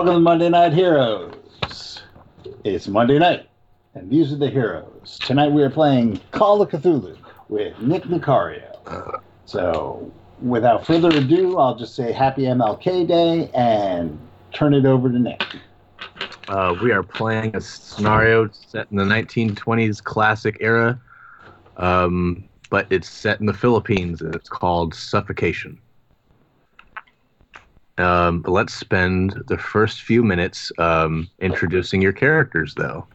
Welcome to Monday Night Heroes. It's Monday night, and these are the heroes. Tonight we are playing Call of Cthulhu with Nick Nicario. So, without further ado, I'll just say Happy MLK Day and turn it over to Nick. Uh, we are playing a scenario set in the 1920s classic era, um, but it's set in the Philippines and it's called Suffocation. Um, but let's spend the first few minutes um, introducing your characters, though.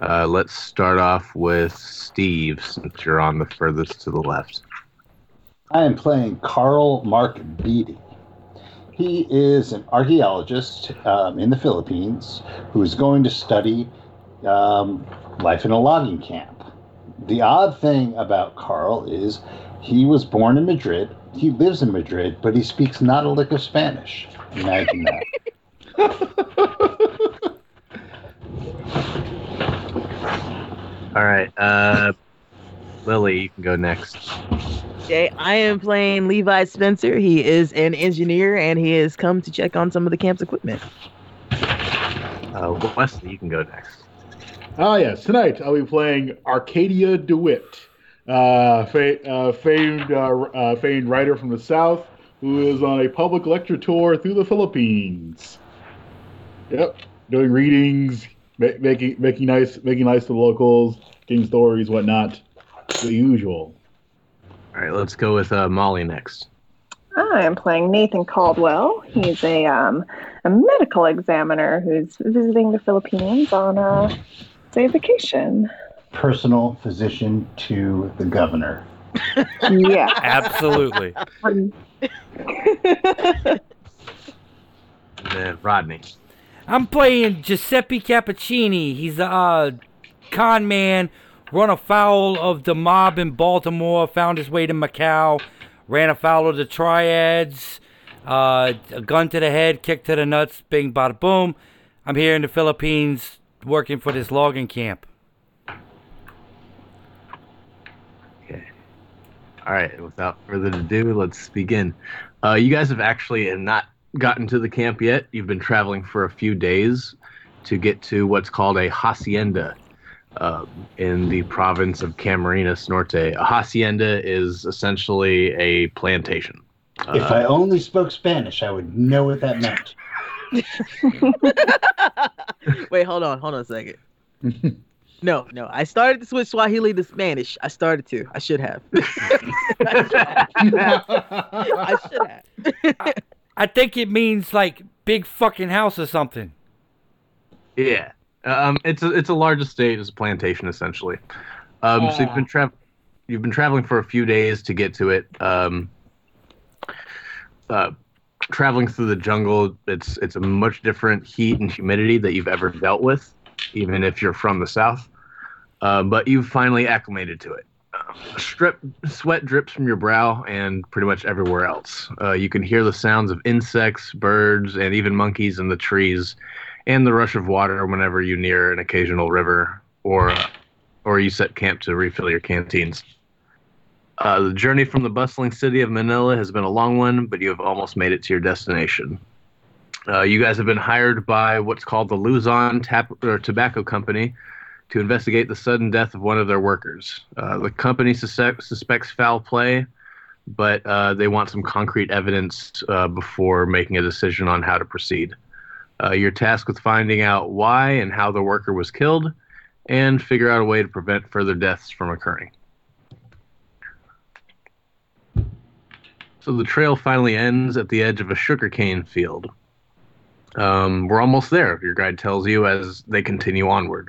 Uh, let's start off with Steve, since you're on the furthest to the left. I am playing Carl Mark Beatty. He is an archaeologist um, in the Philippines who is going to study um, life in a logging camp. The odd thing about Carl is he was born in Madrid. He lives in Madrid, but he speaks not a lick of Spanish. Imagine that. All right, uh, Lily, you can go next. Okay, I am playing Levi Spencer. He is an engineer and he has come to check on some of the camp's equipment. Uh, Wesley, you can go next. Ah, yes. Tonight I'll be playing Arcadia DeWitt, uh, fa- uh, famed uh, uh, famed writer from the South who is on a public lecture tour through the Philippines. Yep, doing readings, ma- making making nice making nice to the locals, getting stories, whatnot, the usual. All right, let's go with uh, Molly next. I am playing Nathan Caldwell. He's a um, a medical examiner who's visiting the Philippines on a say vacation. Personal physician to the governor. Yeah. Absolutely. And then Rodney. I'm playing Giuseppe Cappuccini. He's a uh, con man, run afoul of the mob in Baltimore, found his way to Macau, ran afoul of the triads, uh, a gun to the head, kick to the nuts, bing, bada, boom. I'm here in the Philippines working for this logging camp. Okay. All right. Without further ado, let's begin. Uh, you guys have actually not gotten to the camp yet. You've been traveling for a few days to get to what's called a hacienda um, in the province of Camarines Norte. A hacienda is essentially a plantation. If Uh, I only spoke Spanish, I would know what that meant. Wait, hold on, hold on a second. No, no. I started to switch Swahili to Spanish. I started to. I should have. I should have. I think it means like big fucking house or something. Yeah, um, it's a it's a large estate, it's a plantation essentially. Um, so you've been tra- you've been traveling for a few days to get to it. Um, uh, traveling through the jungle, it's it's a much different heat and humidity that you've ever dealt with, even if you're from the south. Uh, but you've finally acclimated to it. Strip sweat drips from your brow and pretty much everywhere else. Uh, you can hear the sounds of insects, birds, and even monkeys in the trees and the rush of water whenever you near an occasional river or or you set camp to refill your canteens. Uh, the journey from the bustling city of Manila has been a long one, but you have almost made it to your destination. Uh, you guys have been hired by what's called the Luzon Tap- or Tobacco Company to investigate the sudden death of one of their workers. Uh, the company suspect- suspects foul play, but uh, they want some concrete evidence uh, before making a decision on how to proceed. Uh, you're tasked with finding out why and how the worker was killed and figure out a way to prevent further deaths from occurring. So the trail finally ends at the edge of a sugarcane field. Um, we're almost there, your guide tells you as they continue onward.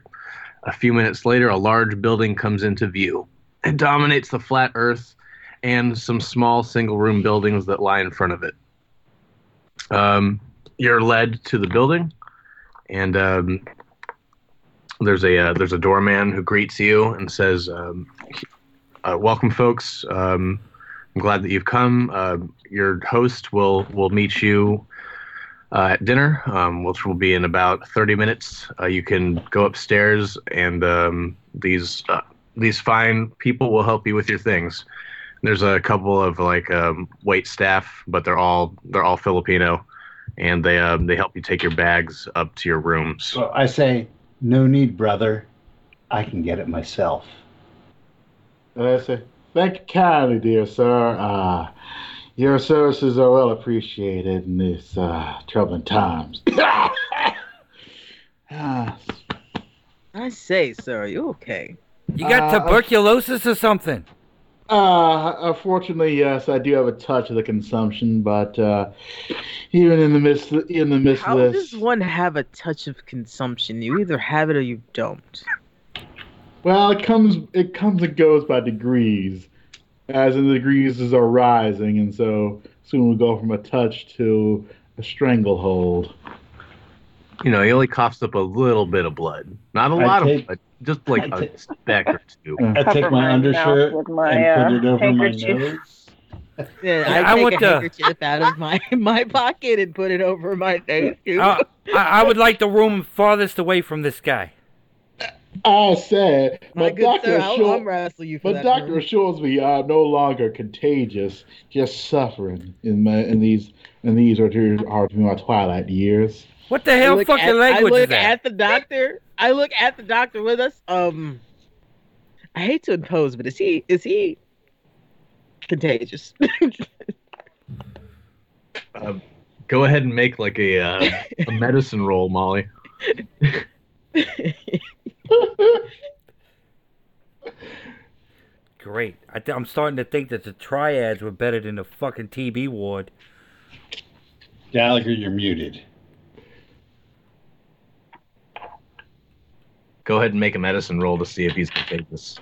A few minutes later, a large building comes into view. It dominates the flat earth and some small single room buildings that lie in front of it. Um, you're led to the building, and um, there's a uh, there's a doorman who greets you and says, um, uh, "Welcome, folks. Um, I'm glad that you've come. Uh, your host will will meet you uh, at dinner, um, which will be in about 30 minutes. Uh, you can go upstairs, and um, these uh, these fine people will help you with your things. There's a couple of like um, wait staff, but they're all they're all Filipino, and they um, they help you take your bags up to your rooms. So I say, no need, brother. I can get it myself. And I say, thank you kindly, dear sir. Your services are well appreciated in these uh, troubling times. Ah, I say, sir, are you okay? You got Uh, tuberculosis or something? Uh, unfortunately, yes, I do have a touch of the consumption, but uh, even in the midst, in the midst How of this, does one have a touch of consumption? You either have it or you don't. well, it comes, it comes and goes by degrees, as in the degrees are rising, and so soon we'll go from a touch to a stranglehold. You know, he only coughs up a little bit of blood, not a I lot take- of blood, just like I a take- speck or two. I take my, my undershirt my, and put uh, it over my nose. Yeah, I I, take want a to- handkerchief out of my my pocket and put it over my nose. too. Uh, I, I would like the room farthest away from this guy. I said, my but good Doctor sir, I'll wrestle you for but that. Doctor room. assures me I'm no longer contagious, just suffering in my in these in these are to are to my twilight years. What the hell look fucking at, language I is look that? at the doctor. I look at the doctor with us. Um, I hate to impose, but is he is he contagious? Um, go ahead and make like a uh, a medicine roll, Molly. Great. I th- I'm starting to think that the triads were better than the fucking TB ward. Gallagher, you're muted. Go ahead and make a medicine roll to see if he's contagious.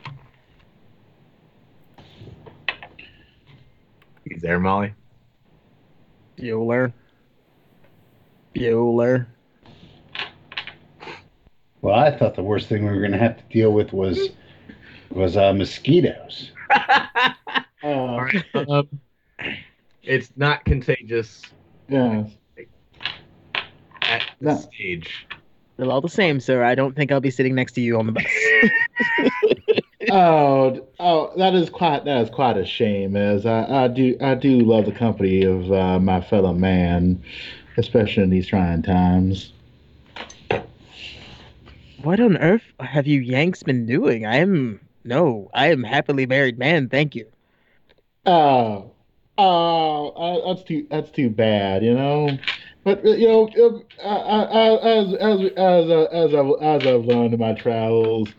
He's there, Molly. Bueller. Bueller. Well, I thought the worst thing we were going to have to deal with was was uh, mosquitoes. All Uh. Um, it's not contagious yes. at this No. stage. They're all the same, sir. I don't think I'll be sitting next to you on the bus. Oh, oh, that is quite that is quite a shame. As I, I do I do love the company of uh, my fellow man, especially in these trying times. What on earth have you Yanks been doing? I am no, I am happily married man. Thank you. Oh, oh, uh, that's too that's too bad, you know. But uh, you know, uh, as as as uh, as I've as I've learned in my travels,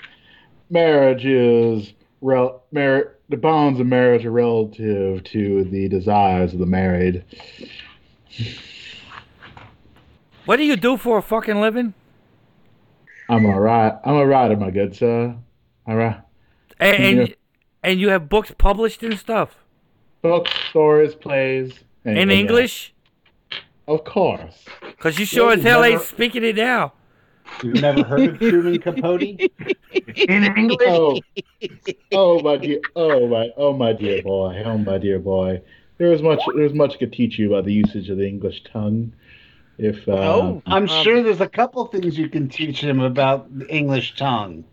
marriage is rel mar- the bonds of marriage are relative to the desires of the married. What do you do for a fucking living? I'm a right. I'm a writer, my good sir. All right. And and, Yeah. and you have books published and stuff Books, stories, plays. in anything uh, English? else. Of course. Cause you sure Yeah, as hell never- ain't speaking it now. You've never heard of Truman Capote? In English? Oh, oh my dear, oh my, oh my dear boy, oh my dear boy. There is much, there is much could teach you about the usage of the English tongue. If uh, Oh. I'm Um, sure there's a couple things you can teach him about the English tongue.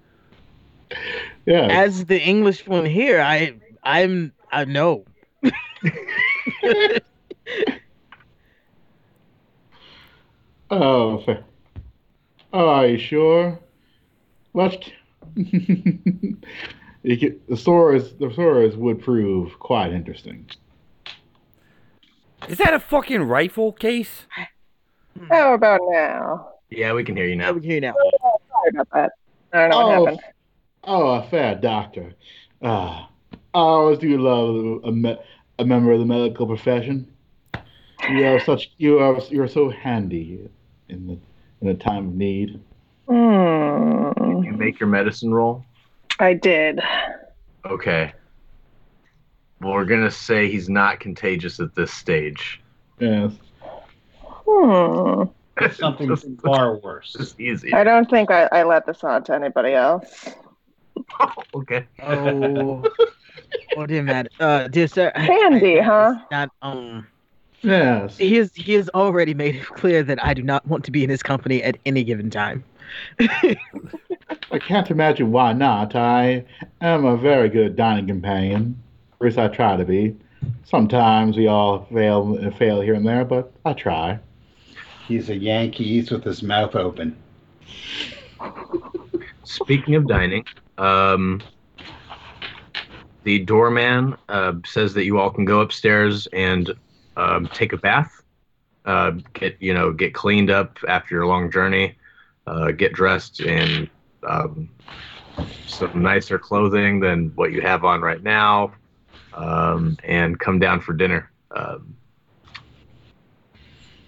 yeah, As the English one here, I I'm I know. oh, fa- oh, are you sure? What? you could, the stories, the stories would prove quite interesting. Is that a fucking rifle case? How about now? Yeah, we can hear you Now now. we can hear you now. Sorry about that. I don't know what Oh, happened. Oh, a fair doctor. Ah, I always do love a, me- a member of the medical profession. You are such you are you're so handy in the in a time of need. Hmm. You make your medicine roll. I did. Okay. Well, we're gonna say he's not contagious at this stage. Yes. Hmm. Something Just- far worse. Just easy. I don't think I, I let this on to anybody else. okay. Oh, oh dear man, uh, dear sir. I- Handy, I- huh? Not um. Yes. He has he has already made it clear that I do not want to be in his company at any given time. I can't imagine why not. I am a very good dining companion. At least I try to be. Sometimes we all fail fail here and there, but I try. He's a Yankee Yankees with his mouth open. Speaking of dining, um, the doorman uh, says that you all can go upstairs and um, take a bath, uh, get you know get cleaned up after your long journey, uh, get dressed in um, some nicer clothing than what you have on right now, um, and come down for dinner um,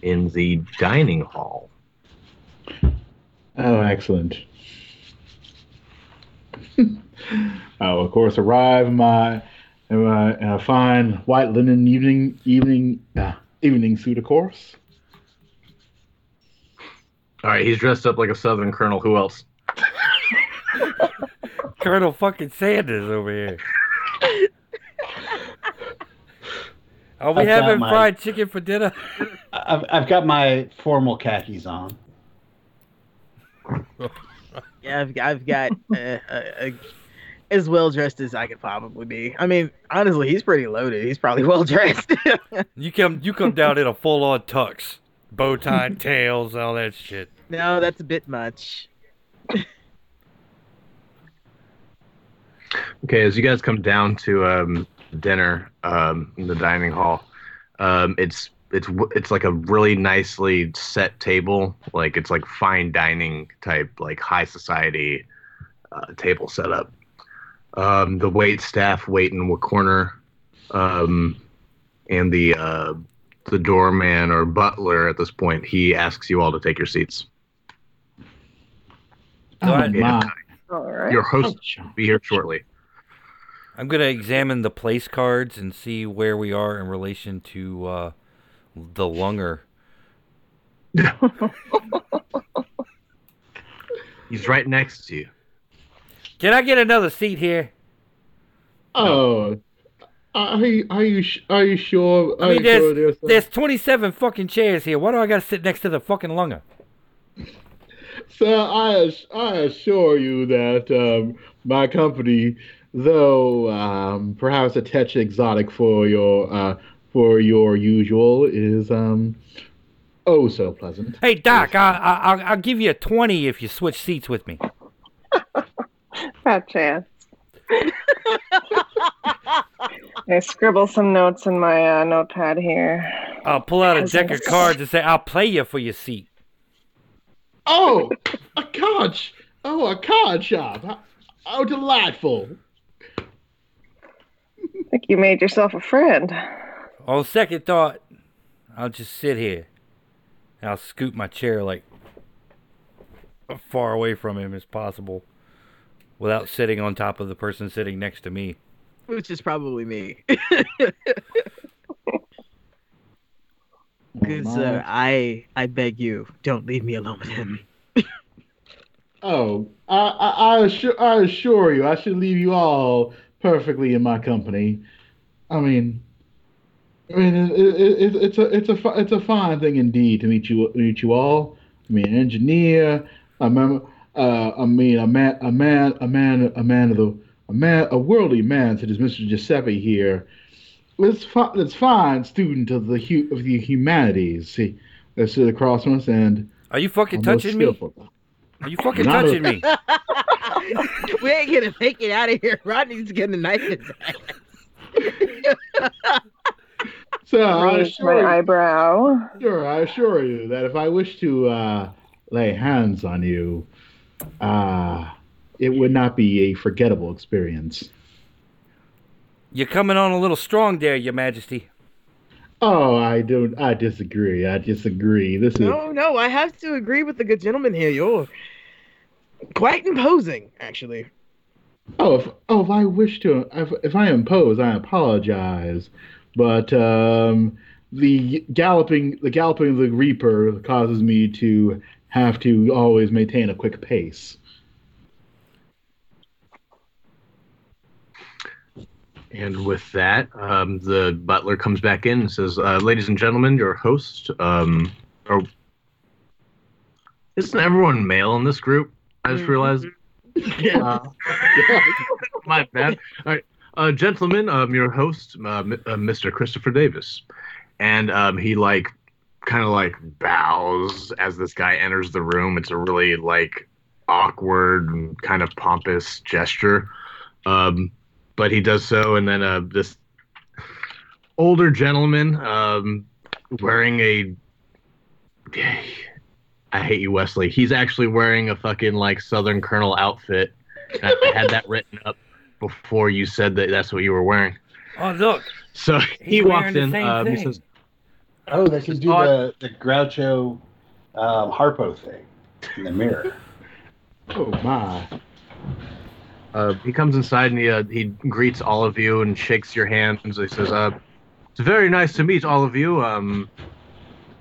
in the dining hall. Oh, excellent. oh, of course, arrive in my in my in a fine white linen evening evening uh, evening suit, of course. All right, he's dressed up like a Southern colonel. Who else? Colonel fucking Sanders over here. Are we I've got having my- fried chicken for dinner? I've, I've got my formal khakis on. Yeah, I've, I've got uh, uh, uh, as well dressed as I could probably be. I mean, honestly, he's pretty loaded. He's probably well dressed. You come you come down in a full on tux. Bow tie, tails, all that shit. no, that's a bit much. Okay, as you guys come down to um, dinner um, in the dining hall, um, it's it's it's like a really nicely set table, like it's like fine dining type, like high society uh, table setup. Um, the wait staff wait in a corner, um, and the uh, the doorman or butler at this point he asks you all to take your seats. Oh, Right. my. All right. Your host will be here shortly. I'm gonna examine the place cards and see where we are in relation to uh, the lunger. He's right next to you. Can I get another seat here? Oh, are you are you sh- are you sure? I mean, you there's sure there's there's 27 fucking chairs here. Why do I gotta sit next to the fucking lunger? Sir, I, I assure you that um, my company, though um, perhaps a touch exotic for your uh, for your usual, is um, oh so pleasant. Hey Doc, I, I I'll, I'll give you a 20 if you switch seats with me. Fat chance. I scribble some notes in my uh, notepad here. I'll pull out a deck of cards and say I'll play you for your seat. Oh, a card! sh- Oh, a card shop! How- Oh, delightful! I think you made yourself a friend. On second thought, I'll just sit here. And I'll scoot my chair like as far away from him as possible without sitting on top of the person sitting next to me. Which is probably me. Oh, Good sir, my. I I beg you, don't leave me alone with him. Oh, I, I, I, assure, I assure you, I should leave you all perfectly in my company. I mean, I mean, it, it, it, it's a it's a it's a fine thing indeed to meet you meet you all. I mean, an engineer, a mem- uh, I mean, a man, a man, a man, a man of the a man, a worldly man such as Mr. Giuseppe here. It's fi- it's fine student of the hu- of the humanities. See, that's sit across from us and Are you fucking touching me? Are you fucking Not a- touching me? we ain't gonna make it out of here. Rodney's getting a knife in his ass. So I assure my you, eyebrow. sure, I assure you that if I wish to uh, lay hands on you, uh, it would not be a forgettable experience. You're coming on a little strong there, Your Majesty. Oh, I don't. I disagree. I disagree. This is. No, no, I have to agree with the good gentleman here. You're quite imposing, actually. Oh, if, oh, if I wish to, if, if I impose, I apologize. But um, the galloping, the galloping of the reaper causes me to have to always maintain a quick pace. And with that, um, the butler comes back in and says, uh, "Ladies and gentlemen, your host." Um, or isn't everyone male in this group? I just realized. Uh, my bad. All right, uh, gentlemen, um, your host, uh, M- uh, Mr. Christopher Davis, and um, he like kind of like bows as this guy enters the room. It's a really like awkward and kind of pompous gesture. Um, but he does so, and then uh, this older gentleman um, wearing a. I hate you, Wesley. He's actually wearing a fucking like Southern Colonel outfit. And I had that written up before you said that that's what you were wearing. Oh, look. So he He's walks in. same Um, he says, Oh, they should do the, the Groucho um, Harpo thing in the mirror. Oh my. Uh, he comes inside and he, uh, he greets all of you and shakes your hands. He says, uh, "It's very nice to meet all of you. Um,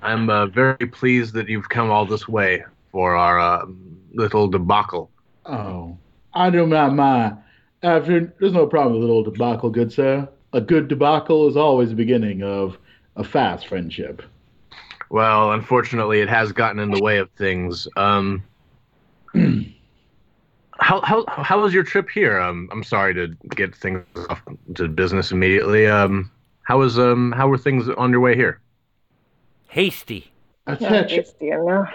I'm uh, very pleased that you've come all this way for our uh, little debacle." Oh, I do not mind. After there's no problem with a little debacle, good sir. A good debacle is always the beginning of a fast friendship. Well, unfortunately, it has gotten in the way of things. Um, how how how was your trip here? Um, I'm sorry to get things off to business immediately. Um, how was um how were things on your way here? Hasty. A touch, tasty enough.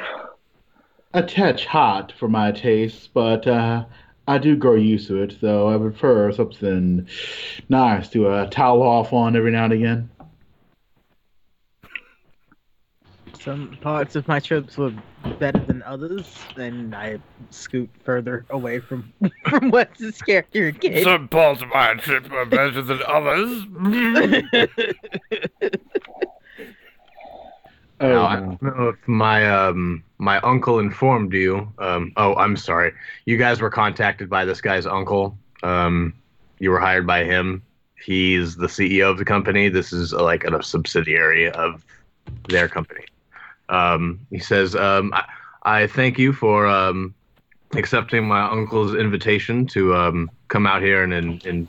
a touch hot for my taste, but uh, I do grow used to it. Though I prefer something nice to uh, towel off on every now and again. Some parts of my trips were better than others, and I scoot further away from from Wes's character again. Some parts of my trip were better than others. Oh, Now, I don't know if my um my uncle informed you. Um, oh, I'm sorry. You guys were contacted by this guy's uncle. Um, you were hired by him. He's the CEO of the company. This is uh, like a subsidiary of their company. Um, he says, um, I, I thank you for um, accepting my uncle's invitation to um, come out here and, and, and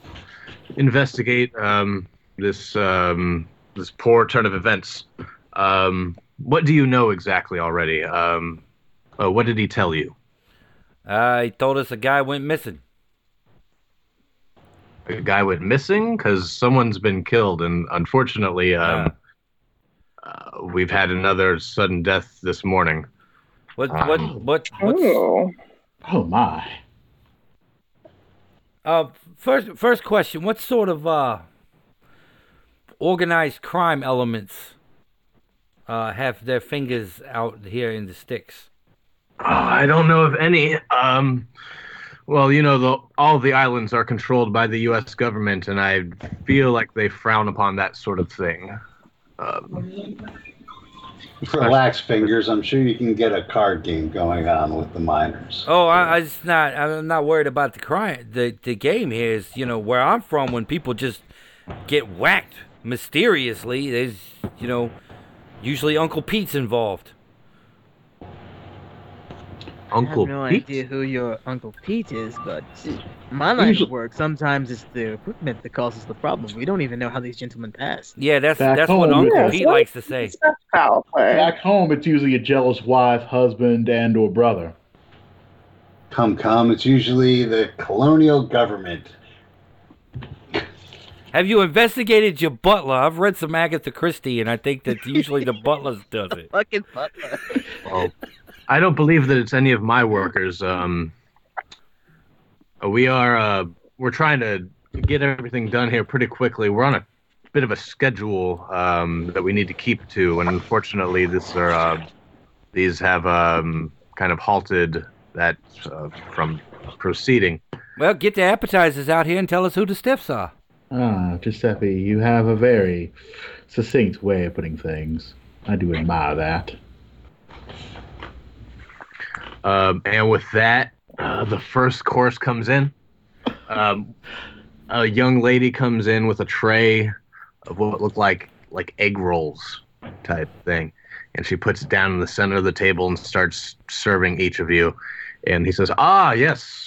investigate um, this um, this poor turn of events. Um, what do you know exactly already? Um, uh, what did he tell you? uh, he told us a guy went missing. A guy went missing because someone's been killed, and unfortunately, um, uh, we've had another sudden death this morning. What? Ah. What? What? What's, Oh. oh my. uh, first, first question. What sort of uh, organized crime elements uh, have their fingers out here in the sticks? Oh, I don't know of any. Um, well, you know, the, all the islands are controlled by the U.S. government, and I feel like they frown upon that sort of thing. Um, For lax fingers, I'm sure you can get a card game going on with the miners. Oh, I, I just not. I'm not worried about the crime. The the game here is, you know, where I'm from. When people just get whacked mysteriously, there's, you know, usually Uncle Pete's involved. Uncle Pete? I have no Pete? idea who your Uncle Pete is, but my line Usually- of work sometimes it's the equipment that causes the problem. We don't even know how these gentlemen passed. Yeah, that's Back that's what home, Uncle yes, Pete what? likes to say. It's foul play. Back home, it's usually a jealous wife, husband, and or brother. Come, come. It's usually the colonial government. Have you investigated your butler? I've read some Agatha Christie, and I think that usually the butlers does it. Fucking butler. Well, I don't believe that it's any of my workers. Um, we are uh, we're trying to get everything done here pretty quickly. We're on a bit of a schedule um, that we need to keep to, and unfortunately, this are uh, these have um, kind of halted that uh, from proceeding. Well, get the appetizers out here and tell us who the stiffs are. Ah, Giuseppe, you have a very succinct way of putting things. I do admire that. Um, and with that, uh, the first course comes in. Um, a young lady comes in with a tray of what looked like like egg rolls type thing, and she puts it down in the center of the table and starts serving each of you. And he says, "Ah, yes,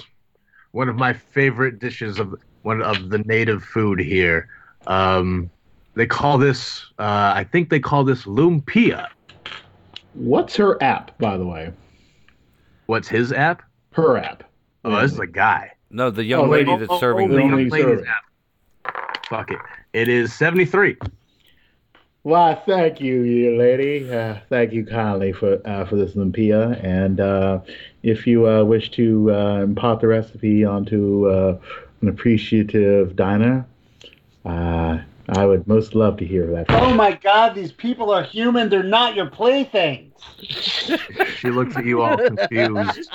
one of my favorite dishes of one of the native food here. Um, they call this, uh, I think they call this lumpia. What's her app, by the way? What's his app? Her app. Oh, this is a guy." No, the young Oh, lady oh, that's oh, serving oh, the young young lady's app. Fuck it. It is 73. Why, thank you, you lady. Uh, thank you kindly for uh, for this lumpia. And uh, if you uh, wish to uh, impart the recipe onto uh, an appreciative diner, uh, I would most love to hear that. Oh my god, these people are human. They're not your playthings. She looks at you all confused.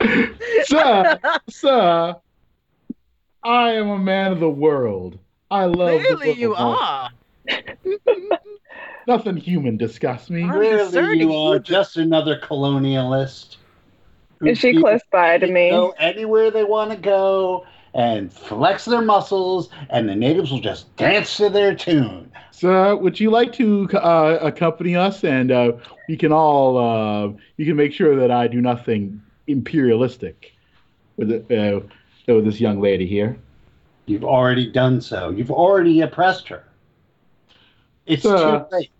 sir, sir, I am a man of the world. I love. the Clearly, you are. Nothing human disgusts me. I'm Clearly, you are just another colonialist. Who Is she close by to me? Go anywhere they want to go and flex their muscles, and the natives will just dance to their tune. So, would you like to uh, accompany us, and uh, we can all uh, you can make sure that I do nothing imperialistic with uh, with this young lady here. You've already done so. You've already oppressed her. It's Sir. too late.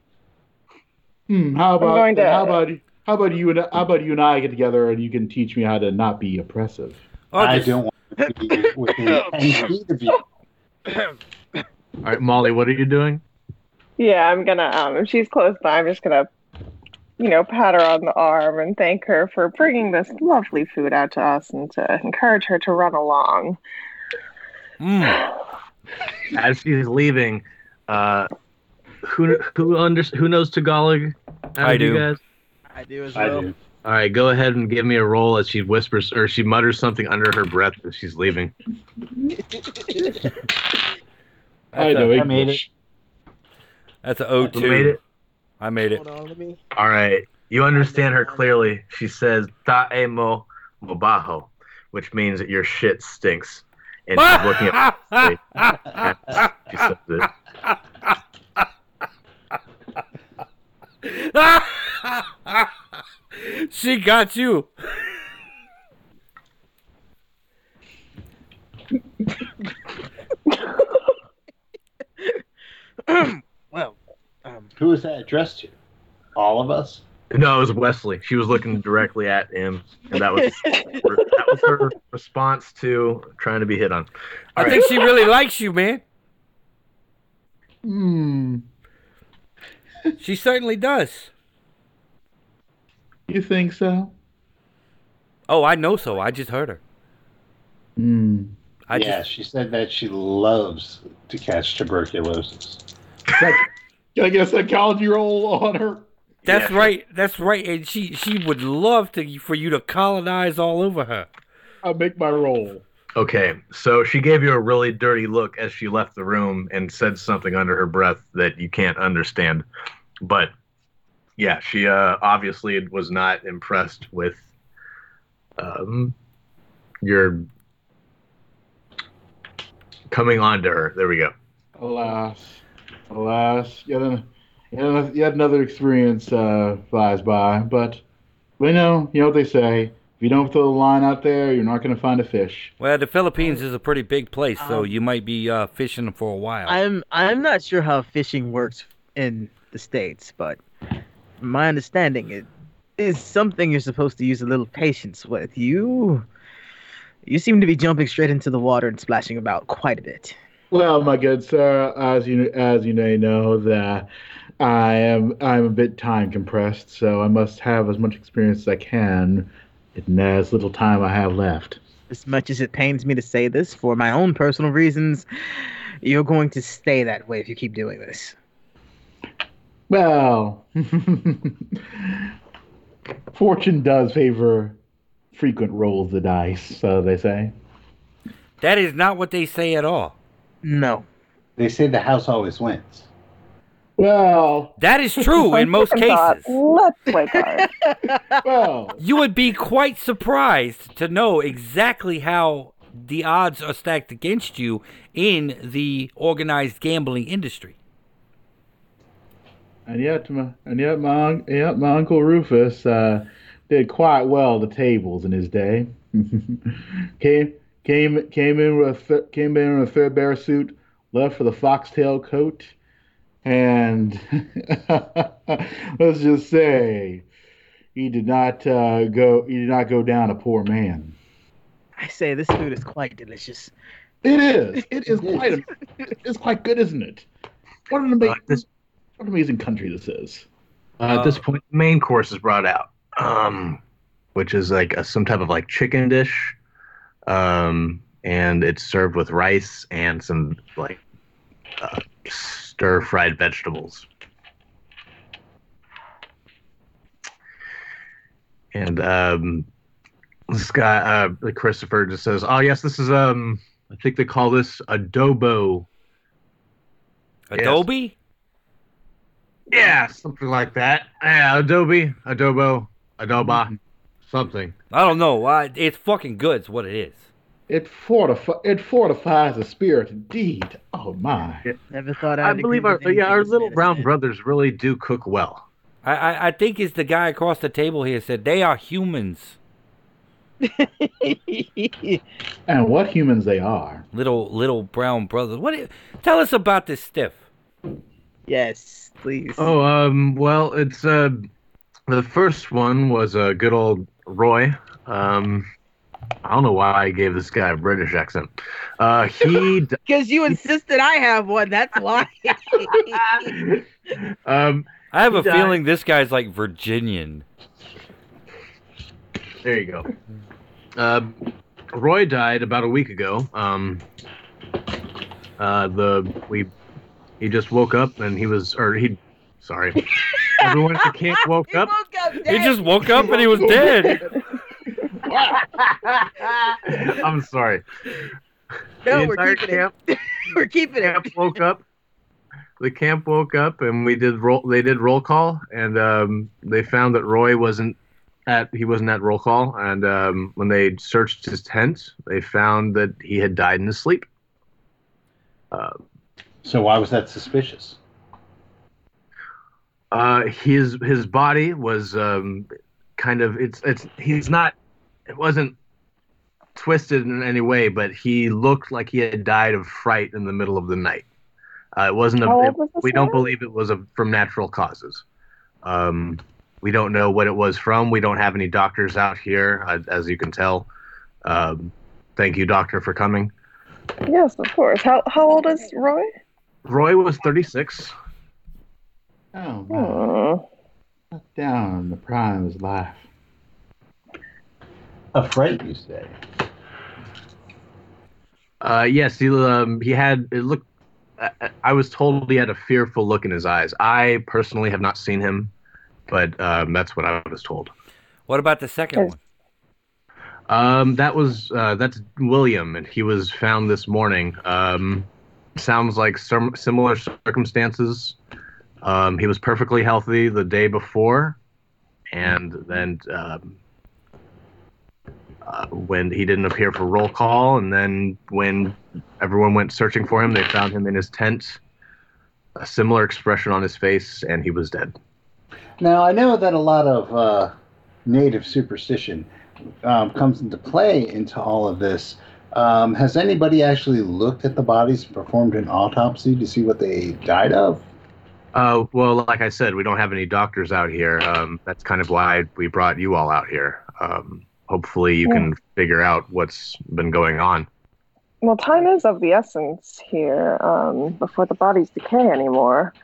Hmm, how about going to- how about how about you and how about you and I get together, and you can teach me how to not be oppressive. I just- don't want to be within 10 of you. All right, Molly, what are you doing? Yeah, I'm gonna. Um, if she's close by, I'm just gonna, you know, pat her on the arm and thank her for bringing this lovely food out to us, and to encourage her to run along. Mm. As she's leaving, uh, who who under, who knows Tagalog? I of you do. Guys? I do as I well. do. All right, go ahead and give me a roll as she whispers or she mutters something under her breath as she's leaving. I know a- I made English. That's a O2. Who made it? I made it. Hold on, let me. All right, you understand her clearly. She says "ta emo mobaho," which means that your shit stinks. And she's looking at she says it. she got you. well, um, Who is that addressed to? All of us? No, it was Wesley. She was looking directly at him, and that was that was her response to trying to be hit on. I All right. think she really likes you, man. Hmm. She certainly does. You think so? Oh, I know so. I just heard her. Hmm. I yeah, just she said that she loves to catch tuberculosis. Can I get a psychology roll on her? That's Yeah. right. That's right. And she she would love to for you to colonize all over her. I'll make my roll. Okay, so she gave you a really dirty look as she left the room and said something under her breath that you can't understand. But yeah, she uh, obviously was not impressed with um, your coming on to her. There we go. Alas, alas, yet, an, yet, an- yet another experience uh, flies by. But we know, you know what they say: if you don't throw the line out there, you're not going to find a fish. Well, the Philippines is a pretty big place, so Um, you might be uh, fishing for a while. I'm I'm not sure how fishing works in the states, but from my understanding, it is something you're supposed to use a little patience with. You you seem to be jumping straight into the water and splashing about quite a bit. Well, my good sir, as you as you may know, that I am I'm a bit time compressed, so I must have as much experience as I can in as little time I have left. As much as it pains me to say this, for my own personal reasons, you're going to stay that way if you keep doing this. Well, fortune does favor frequent rolls of the dice, so they say. that is not what they say at all. No. They say the house always wins. Well, That is true in most cases. Let's play cards. well, You would be quite surprised to know exactly how the odds are stacked against you in the organized gambling industry. And yet my and yet my yet my uncle Rufus uh, did quite well at the tables in his day. came came came in with a th- came in in a threadbare suit, left for the foxtail coat, and let's just say he did not uh, go he did not go down a poor man. I say this food is quite delicious. It is. It is It is. quite. A, it's quite good, isn't it? What an amazing, Uh, this- what an amazing country this is. Uh, at this Uh, point, the main course is brought out, um, which is like a, some type of like chicken dish, um, and it's served with rice and some like uh, stir fried vegetables. And um, this guy, uh, Christopher, just says, "Oh yes, this is um, I think they call this adobo." Yes. Adobe? Yeah, something like that. Yeah, Adobe, Adobo, Adoba, mm-hmm. something. I don't know. I, it's fucking good. It's what it is. It fortifi- it fortifies the spirit indeed. Oh my. Never thought I I'd believe our yeah our little brown said. brothers really do cook well. I, I, I think it's the guy across the table here said they are humans. And what humans they are. Little little brown brothers. What? Tell us about this stiff. Yes, please. Oh, um, well, it's uh, the first one was a uh, good old Roy. Um, I don't know why I gave this guy a British accent. Uh, he Because you insisted I have one. That's why. um, I have a died. feeling this guy's like Virginian. There you go. Uh, Roy died about a week ago. Um, uh, the we he just woke up and he was or he sorry. Everyone at the camp woke He up. woke up He just woke up and he was dead. I'm sorry. No, the we're keeping camp, it. We're keeping it. woke up. The camp woke up and we did roll. They did roll call and um, they found that Roy wasn't at he wasn't at roll call. And um, when they searched his tent, they found that he had died in his sleep. Uh, So why was that suspicious? uh, his his body was um, kind of it's it's he's not it wasn't twisted in any way, but he looked like he had died of fright in the middle of the night. Uh, it wasn't a, How it- was we don't believe it was a, from natural causes. Um, we don't know what it was from. We don't have any doctors out here, uh, as you can tell. Um, thank you, doctor, for coming. Yes, of course. How how old is Roy? Roy was 36. Oh my. Hmm. Down in the prime of his life. A fright, you say? Uh, yes, he um, he had it looked. I, I was told he had a fearful look in his eyes. I personally have not seen him, but um, that's what I was told. What about the second one? Um, that was uh, that's William, and he was found this morning. Um, sounds like similar circumstances. Um, he was perfectly healthy the day before, and then um, uh, when he didn't appear for roll call, and then when everyone went searching for him, they found him in his tent. A similar expression on his face, and he was dead. Now I know that a lot of uh, native superstition um, comes into play into all of this. Um, has anybody actually looked at the bodies and performed an autopsy to see what they died of? Uh, well, like I said, we don't have any doctors out here. Um, that's kind of why we brought you all out here. Um, hopefully, you can figure out what's been going on. Well, time is of the essence here. Um, before the bodies decay anymore.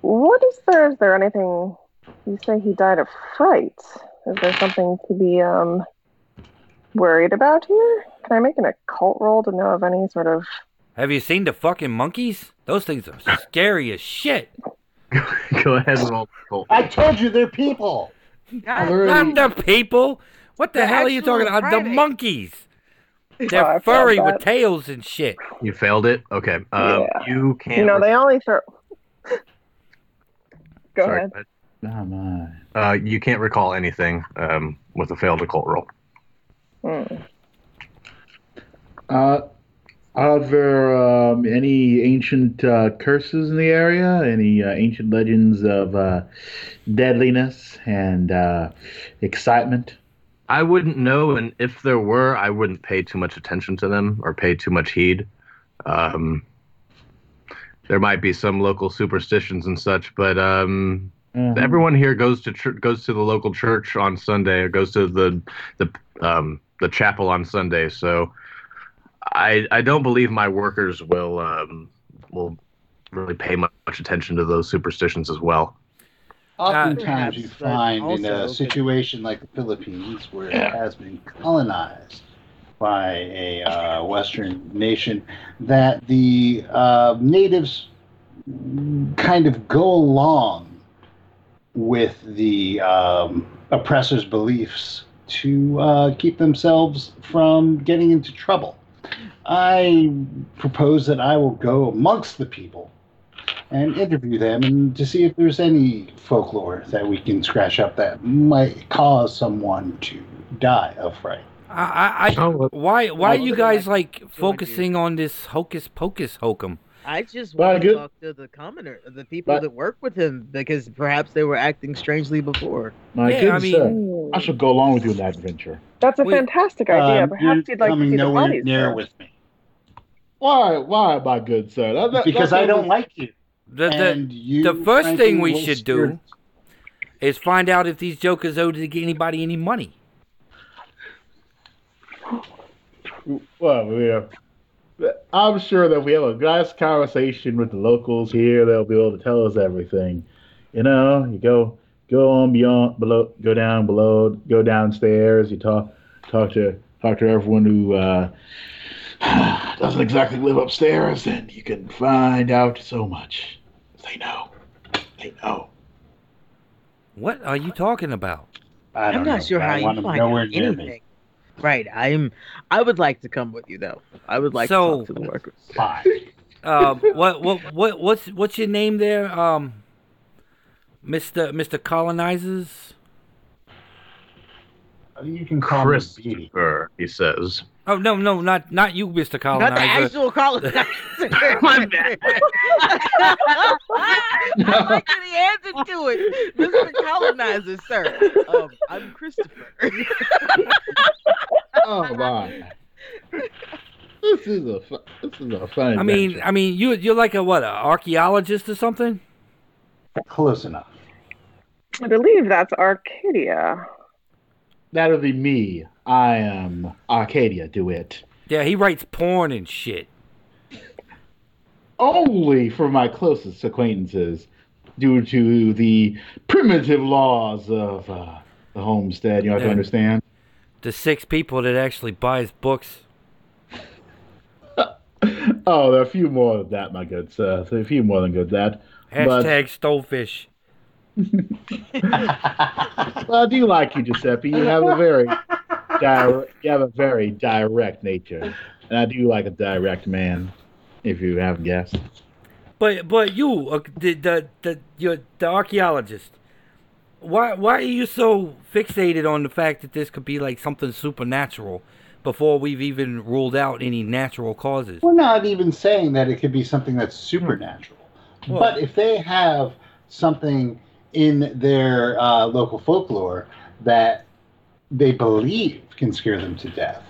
What is there? Is there anything? You say he died of fright. Is there something to be um worried about here? Can I make an occult roll to know of any sort of? Have you seen the fucking monkeys? Those things are scary as shit. Go ahead and roll. roll. I told you they're people. Not the people. What the, The hell are you talking actual about? The monkeys. Oh, They're felt furry with tails and shit. You failed it. Okay. Um, Yeah. You can't. You know, they only throw. Go sorry, ahead. Oh my. Uh, you can't recall anything um, with a failed occult roll. Hmm. Uh, are there um, any ancient uh, curses in the area? Any uh, ancient legends of uh, deadliness and uh, excitement? I wouldn't know, and if there were, I wouldn't pay too much attention to them or pay too much heed. Um, there might be some local superstitions and such, but um, Mhm. everyone here goes to chur- goes to the local church on Sunday or goes to the the um, the chapel on Sunday. So I I don't believe my workers will um, will really pay much, much attention to those superstitions as well. Oftentimes, you Perhaps, but find in a situation like the Philippines, where it has been colonized by a uh, Western nation, that the uh, natives kind of go along with the um, oppressor's beliefs to uh, keep themselves from getting into trouble. I propose that I will go amongst the people and interview them and to see if there's any folklore that we can scratch up that might cause someone to die of fright. I, I, I why, why are you guys like- like feel like you- focusing on this hocus pocus hokum? I just Well, want to good- talk to the commoner, the people But- that work with him, because perhaps they were acting strangely before. My Yeah, good I mean- sir. I shall go along with you in that adventure. That's a Wait, fantastic idea. Um, Perhaps you're you'd like to coming see the nowhere bodies. near first. with me Why, why, my good sir? That- that- because I don't like you. The, the, and you the first thing we should scare- do is find out if these jokers owed anybody any money. Well, yeah. I'm sure that if we have a nice conversation with the locals here, they'll be able to tell us everything. You know, you go go on beyond below, go down below, go downstairs. You talk talk to talk to everyone who uh, doesn't exactly live upstairs, and you can find out so much. They know. They know. What are you talking about? I I'm don't know, sure but I how want you find out near anything. Me. Right, I'm. I would like to come with you though. I would like So- to talk to the workers. Fine. Uh, what what what what's what's your name there? Um, Mister Mister Colonizers. You can call me Beatty. Christopher, he says. Oh no no not not you, Mister Colonizer. Not the Colonizer. actual colonizer. My bad. I like that he answered to it, Mr. Colonizer, sir. Um, I'm Christopher. Oh my. This is a fu- this is a fun. I mean adventure. I mean you you're like a what? An archaeologist or something? Close enough. I believe that's Arcadia. That'll be me. I am Arcadia Do it. Yeah, he writes porn and shit. Only for my closest acquaintances, due to the primitive laws of uh, the homestead. You have to Yeah. understand. The six people that actually buys books. Oh, there are a few more than that, my good sir. There are a few more than good that. Hashtag stovefish. Well, I do like you, Giuseppe. You have a very direct, you have a very direct nature, and I do like a direct man. If you haven't guessed. But but you uh, the the the you're the archaeologist. Why why are you so fixated on the fact that this could be like something supernatural before we've even ruled out any natural causes? We're not even saying that it could be something that's supernatural. Well- but if they have something in their uh, local folklore that they believe can scare them to death,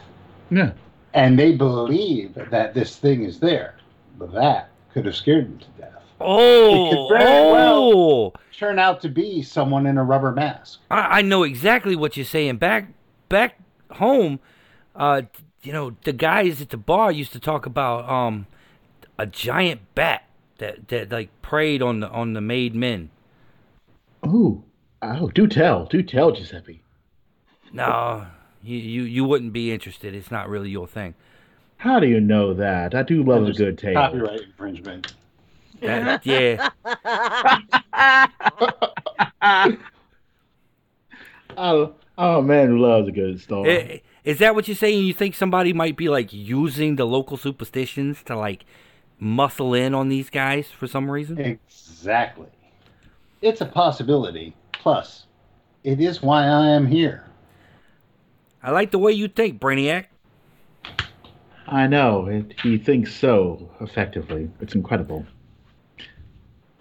Yeah. and they believe that this thing is there, that could have scared them to death. Oh, very oh! Turn out to be someone in a rubber mask. I, I know exactly what you're saying. Back back home, uh, you know, the guys at the bar used to talk about um a giant bat that that like preyed on the on the made men. Oh, oh, do tell, do tell, Giuseppe. No, you, you you wouldn't be interested. It's not really your thing. How do you know that? I do love a good tale. Copyright infringement. That- yeah. Oh, I'm man who loves a good story. Eh, Is that what you're saying? You think somebody might be like using the local superstitions to like muscle in on these guys for some reason? Exactly. It's a possibility. Plus, it is why I am here. I like the way you think, Brainiac. I know. It, he thinks so effectively. It's incredible.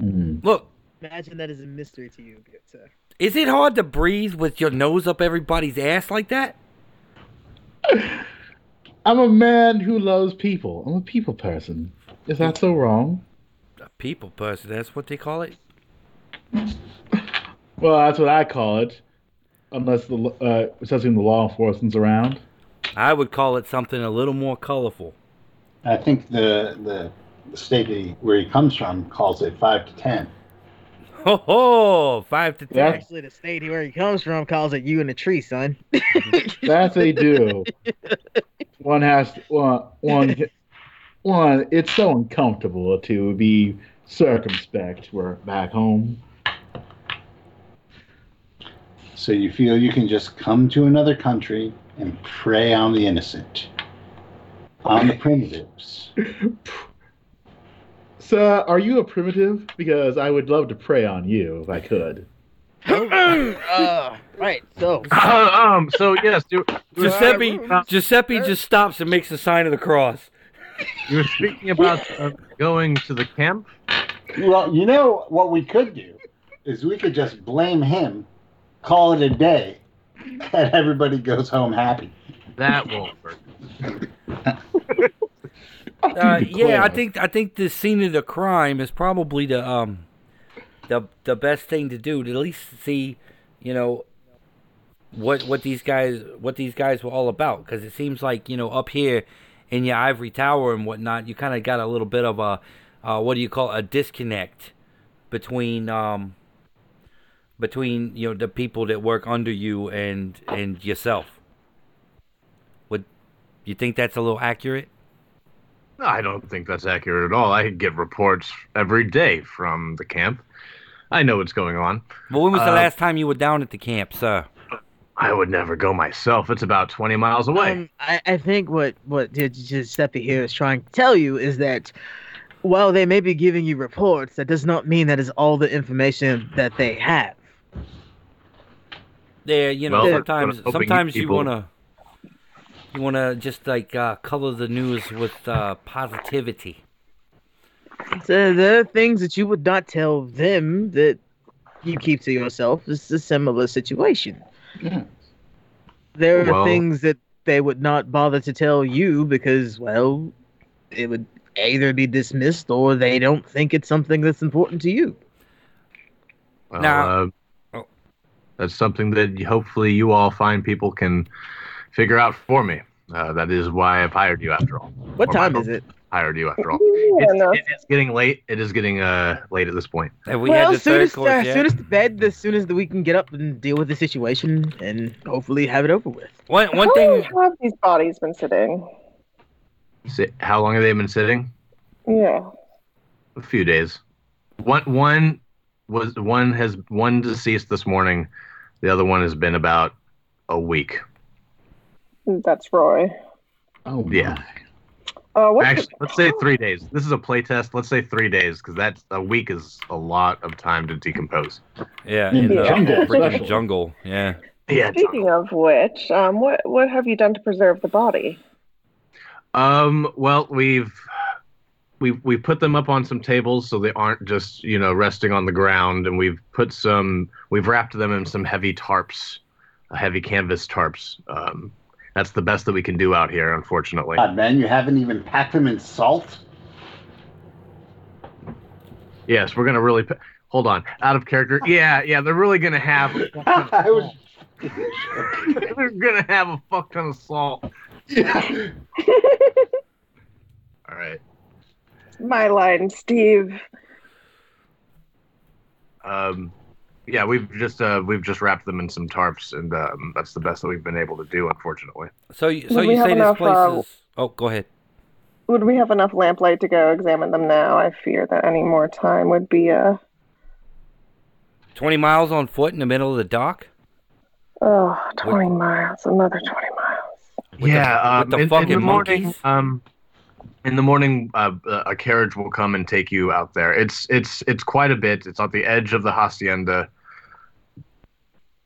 Mm. Look, Imagine that is a mystery to you, good sir. is it hard to breathe with your nose up everybody's ass like that? I'm a man who loves people. I'm a people person. Is that so wrong? A people person, that's what they call it. Well, that's what I call it. Unless the uh, assessing the law enforcement's around. I would call it something a little more colorful. I think the the the state he, where he comes from calls it five to ten. Ho ho! Five to ten. Yeah. Actually, the state where he comes from calls it you in a tree, son. That they do. One has to, one, one, one. It's so uncomfortable to be circumspect. We're back home. So you feel you can just come to another country and prey on the innocent, on the primitives. Sir, are you a primitive? Because I would love to prey on you if I could. uh, right. So, um. So yes, you, Giuseppe Giuseppe just stops and makes the sign of the cross. you were speaking about uh, going to the camp. Well, you know what we could do is we could just blame him, call it a day, and everybody goes home happy. That won't work. Uh, yeah, I think I think the scene of the crime is probably the um the the best thing to do to at least see, you know, what what these guys what these guys were all about because it seems like you know up here in your ivory tower and whatnot you kind of got a little bit of a uh, what do you call it, a disconnect between um between you know the people that work under you and and yourself. Would you think that's a little accurate? No, I don't think that's accurate at all. I get reports every day from the camp. I know what's going on. Well, when was the Uh, last time you were down at the camp, sir? I would never go myself. It's about 20 miles away. um, I, I think what what Gi- Giuseppe here is trying to tell you is that while they may be giving you reports, that does not mean that is all the information that they have. There, you know, Well, sometimes you sometimes you wanna you wanna just like uh, color the news with uh, positivity. So there are things that you would not tell them that you keep to yourself. It's a similar situation. Yeah. There are Well- things that they would not bother to tell you because, well, it would either be dismissed or they don't think it's something that's important to you. Well, Now- uh, Oh. that's something that hopefully you all find people can figure out for me. Uh, that is why I've hired you after all. What Or time is it? Hired you after all. It's, it is getting late. It is getting uh late at this point. Have we well, had the third soonest, course uh, yet? soonest to bed, as soon as we can get up and deal with the situation and hopefully have it over with. One one How thing. long have these bodies been sitting? Si- How long have they been sitting? Yeah. A few days. One one was one has one deceased this morning. The other one has been about a week. That's Roy. Oh Yeah. my. Uh, what's Actually, let's say three days. This is a play test. Let's say three days because that's a week is a lot of time to decompose. Yeah, In in the the jungle, freaking jungle. Yeah. Yeah. Speaking of which, um, what what have you done to preserve the body? Um. Well, we've we we put them up on some tables so they aren't just you know resting on the ground, and we've put some we've wrapped them in some heavy tarps, uh, heavy canvas tarps. Um, that's the best that we can do out here, unfortunately. God, man, you haven't even packed them in salt. Yes, we're gonna really. p Hold on, out of character. Yeah, yeah, they're really gonna have. I was. they're gonna have a fuck ton of salt. Yeah. All right. My line, Steve. Um, yeah, we've just uh, we've just wrapped them in some tarps, and um, that's the best that we've been able to do, unfortunately. So you- so we you have say this enough, place uh, is? Oh, go ahead. Would we have enough lamplight to go examine them now? I fear that any more time would be uh Twenty miles on foot in the middle of the dock. oh 20 miles, another 20 miles. With the- yeah, with the um, in, in fucking the morning, monkeys? um, in the morning, uh, a carriage will come and take you out there. It's it's it's quite a bit. It's at the edge of the hacienda.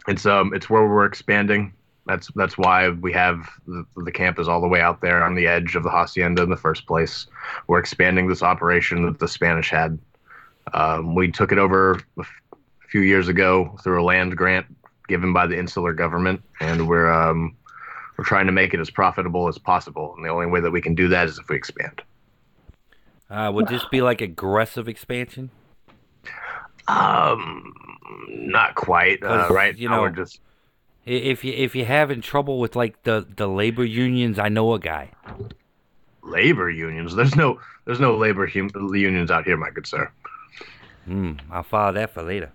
It's um it's where we're expanding. That's that's why we have the, the camp is all the way out there on the edge of the hacienda in the first place. We're expanding this operation that the Spanish had. Um, we took it over a f- few years ago through a land grant given by the insular government, and we're um, we're trying to make it as profitable as possible. And the only way that we can do that is if we expand. Uh, would this be like aggressive expansion? Um, not quite. Uh, 'Cause, right you now, know- we're just If you if you're having trouble with like the the labor unions, I know a guy. labor unions. There's no there's no labor hum- unions out here, my good sir. Hmm, I'll file that for later.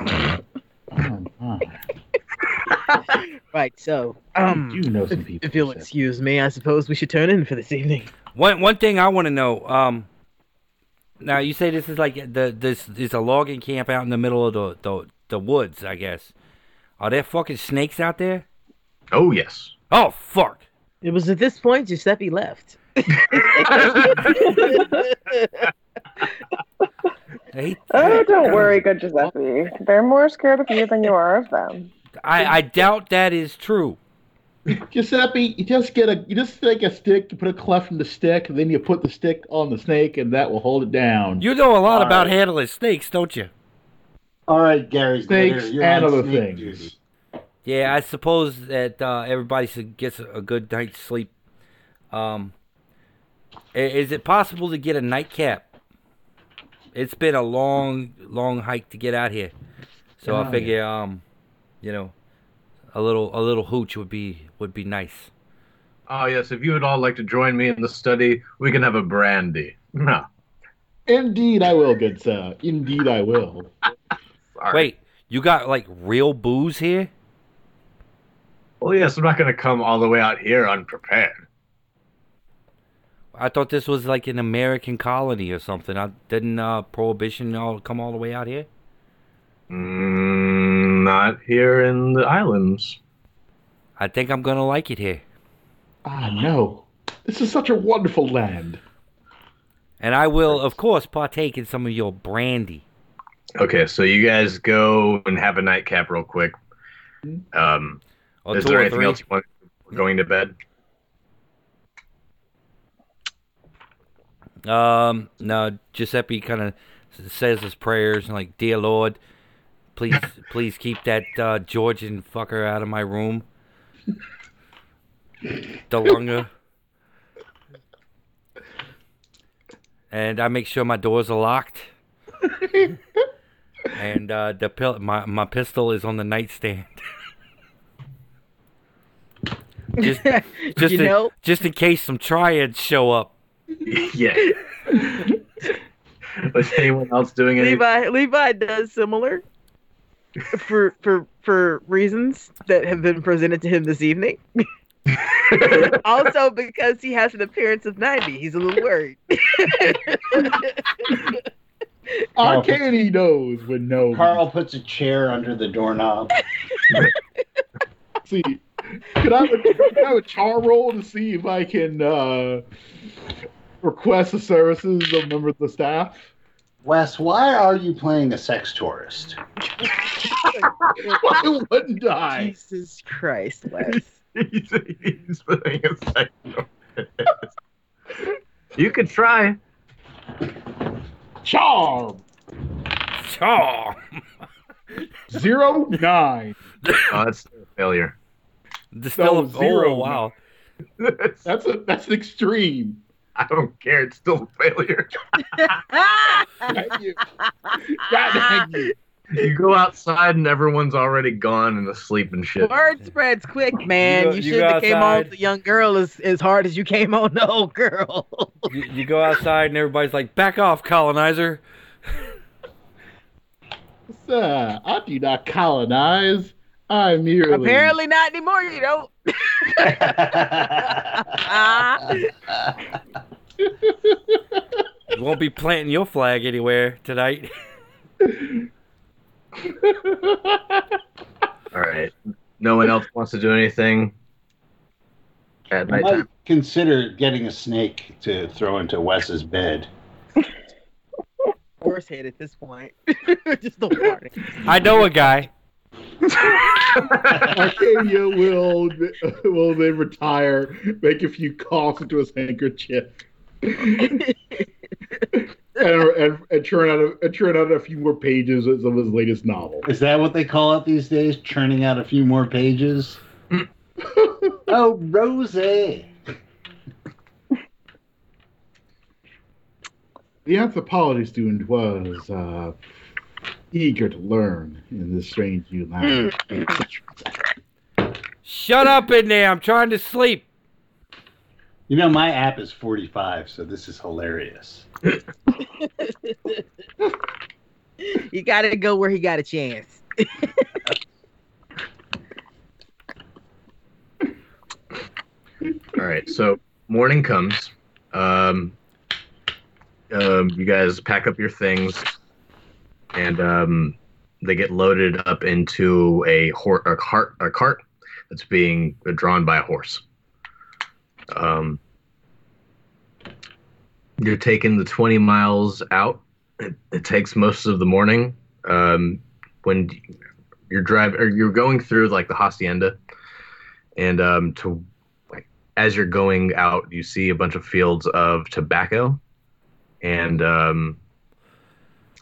Right, so um, you know some people. if you'll Giuseppe. excuse me, I suppose we should turn in for this evening. One one thing I want to know. Um, now you say this is like the this is a logging camp out in the middle of the the, the woods, I guess. Are there fucking snakes out there? Oh yes. Oh fuck! It was at this point Giuseppe left. Hey, Oh, don't worry, good Giuseppe. They're more scared of you than you are of them. I I doubt that is true. Giuseppe, you just get a you just take a stick, you put a cleft in the stick, and then you put the stick on the snake, and that will hold it down. You know a lot All about right. handling snakes, don't you? All right, Gary. Snakes Glitter, you're and other snake things. duty. Yeah, I suppose that uh, everybody should gets a good night's sleep. Um, is it possible to get a nightcap? It's been a long, long hike to get out here, so Oh, I figure, um, you know, a little, a little hooch would be would be nice. Oh yes. If you would all like to join me in the study, we can have a brandy. No. Indeed, I will, good sir. Indeed, I will. Wait, you got like real booze here? Well, yes. I'm not gonna come all the way out here unprepared. I thought this was like an American colony or something. I didn't uh, prohibition all come all the way out here. Mm, not here in the islands. I think I'm gonna like it here, Ah, no. This is such a wonderful land. and I will, of course, partake in some of your brandy. Okay, so you guys go and have a nightcap real quick. Um, Or is there anything three. else you want going to bed? Um, no, Giuseppe kind of says his prayers and like, "Dear Lord, please, please keep that uh, Georgian fucker out of my room." Delunga. and I make sure my doors are locked. and uh, the pil- my my pistol is on the nightstand. just, just you in, know, just in case some triads show up. yeah. Was anyone else doing anything? Levi Levi does similar for for for reasons that have been presented to him this evening. also because he has an appearance of 90, he's a little worried. Arcady knows when no. Carl puts a chair under the doorknob. see, can I, have a, I have a char roll to see if I can uh, request the services of members of the staff? Wes, why are you playing a sex tourist? Why wouldn't I? Jesus Christ, Wes. he's, he's putting a second. you could try. Charm Oh, zero nine. Oh, that's a failure. still oh, No, zero. Oh wow. That's a that's an extreme. I don't care. It's still a failure. Thank you. God, thank you. You go outside and everyone's already gone and asleep and shit. Word spreads quick, man. go- You, you should go have came on the young girl as, as hard as you came on the old girl. You, you go outside and everybody's like, "Back off, colonizer." Sir, I do not colonize. I merely. Apparently not anymore, you know. You won't be planting your flag anywhere tonight. All right. No one else wants to do anything at I might consider getting a snake to throw into Wes's bed. Horse head at this point. Just the warning. I know a guy. Arcadia will will then retire, make a few coughs into his handkerchief, and, and, and churn out a, and churn out a few more pages of his latest novel. Is that what they call it these days? Churning out a few more pages? oh, Rosie. The anthropology student was uh, eager to learn in this strange new language. Shut up in there. I'm trying to sleep. You know, my app is 45, so this is hilarious. you gotta go where he got a chance. All right, so morning comes. Um, um, you guys pack up your things, and um, they get loaded up into a, hor- a cart, a cart that's being drawn by a horse. Um, you're taking the 20 miles out. It, it takes most of the morning. Um, when you're driving, or you're going through like the hacienda, and um, to as you're going out, you see a bunch of fields of tobacco, and um,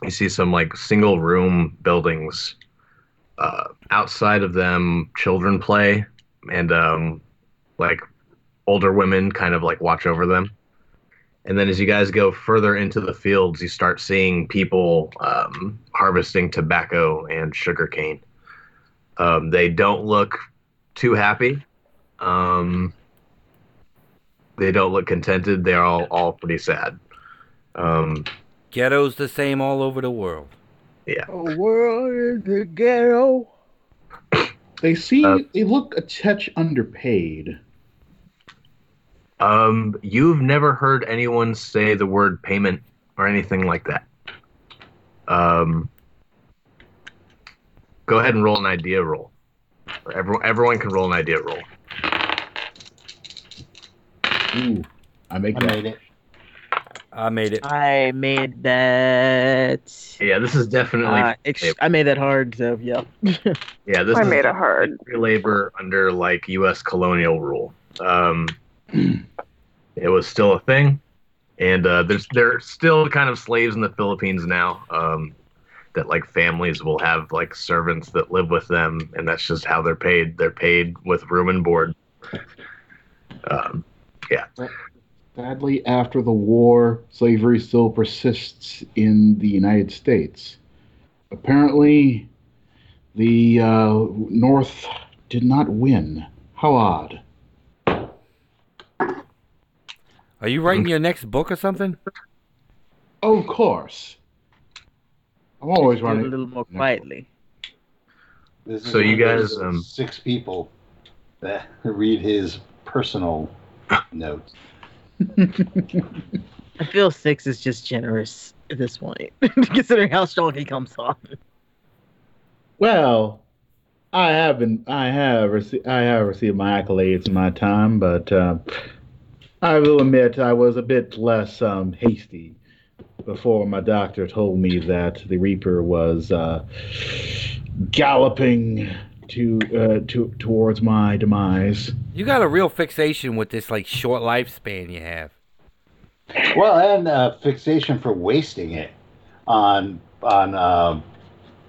you see some like single room buildings. Uh, outside of them, children play, and um, like older women kind of like watch over them. And then as you guys go further into the fields, you start seeing people um, harvesting tobacco and sugarcane. Um, they don't look too happy. Um, they don't look contented. They're all all pretty sad. Um, Ghetto's the same all over the world. Yeah. A world in the ghetto. They seem Uh, they look a touch underpaid. um, you've never heard anyone say the word payment or anything like that. Um, go ahead and roll an idea roll. Everyone, everyone can roll an idea roll. Ooh, I make I that. made it. I made it. I made that. Yeah, this is definitely Uh, ex- I made that hard, so yeah. yeah. This I is made it hard. free labor under like U.S. colonial rule. Um, it was still a thing, and uh, there's they're still kind of slaves in the Philippines now. Um, that like families will have like servants that live with them, and that's just how they're paid. They're paid with room and board. Um, Sadly, after the war, slavery still persists in the United States. Apparently, the uh, North did not win. How odd. Are you writing your next book or something? Oh, of course. I'm always Do it a little more quietly. This is So you guys, um, six people that read his personal notes. I feel six is just generous at this point, considering how strong he comes on. Well, I have been. I have received. I have received my accolades in my time, but uh, I will admit I was a bit less um, hasty before my doctor told me that the Reaper was uh, galloping to uh, to towards my demise. You got a real fixation with this like short lifespan you have. Well, and uh, fixation for wasting it on on uh,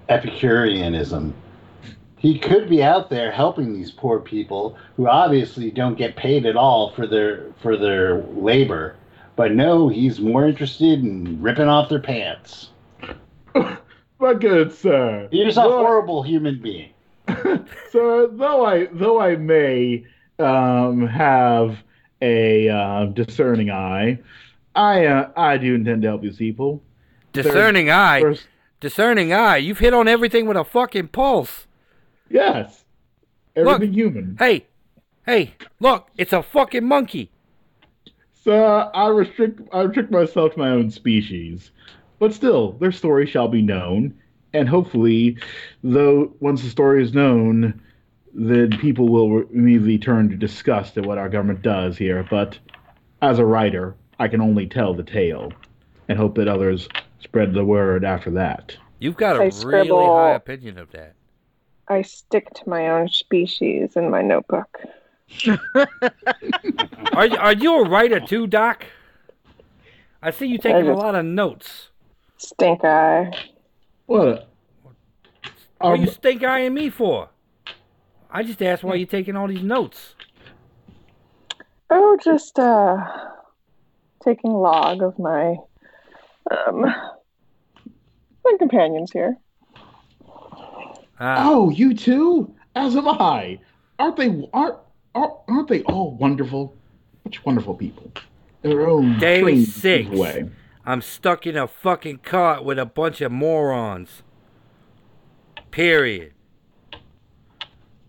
Epicureanism. He could be out there helping these poor people who obviously don't get paid at all for their for their labor, but no, he's more interested in ripping off their pants. My good sir, He's a horrible human being. so though I though I may um, have a uh, discerning eye, I uh, I do intend to help these people. Discerning eye. First, Discerning eye. You've hit on everything with a fucking pulse. yes, everything human. Hey, hey, look, it's a fucking monkey. So I restrict I restrict myself to my own species, but still, their story shall be known, and hopefully, though once the story is known, then people will immediately turn to disgust at what our government does here. But as a writer, I can only tell the tale, and hope that others spread the word after that. You've got a I really scribble- high opinion of that. I stick to my own species in my notebook. Are you, are you a writer too, Doc? I see you taking a just- lot of notes. Stink eye. What? What Um, are you stink eyeing me for? I just asked why you're taking all these notes. Oh, just uh, taking log of my um my companions here. Ah, oh, you too? As am I. Aren't they? Aren't aren't aren't they all wonderful? such wonderful people. In their own Day strange six. way. I'm stuck in a fucking cart with a bunch of morons. Period.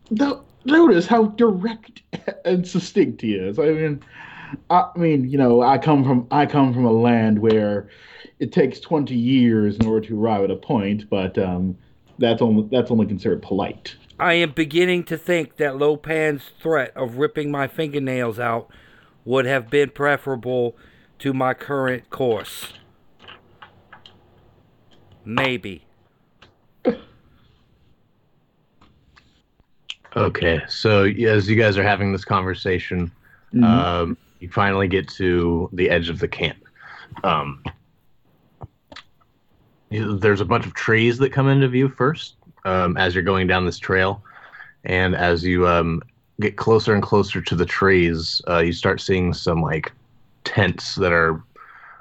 No, notice how direct and succinct he is. I mean, I mean, you know, I come from I come from a land where it takes twenty years in order to arrive at a point, but um, that's only that's only considered polite. I am beginning to think that Lopan's threat of ripping my fingernails out would have been preferable to my current course. Maybe. Okay, so as you guys are having this conversation, Mhm. um, you finally get to the edge of the camp. Um, there's a bunch of trees that come into view first um, as you're going down this trail, and as you um, get closer and closer to the trees, uh, you start seeing some like tents that are,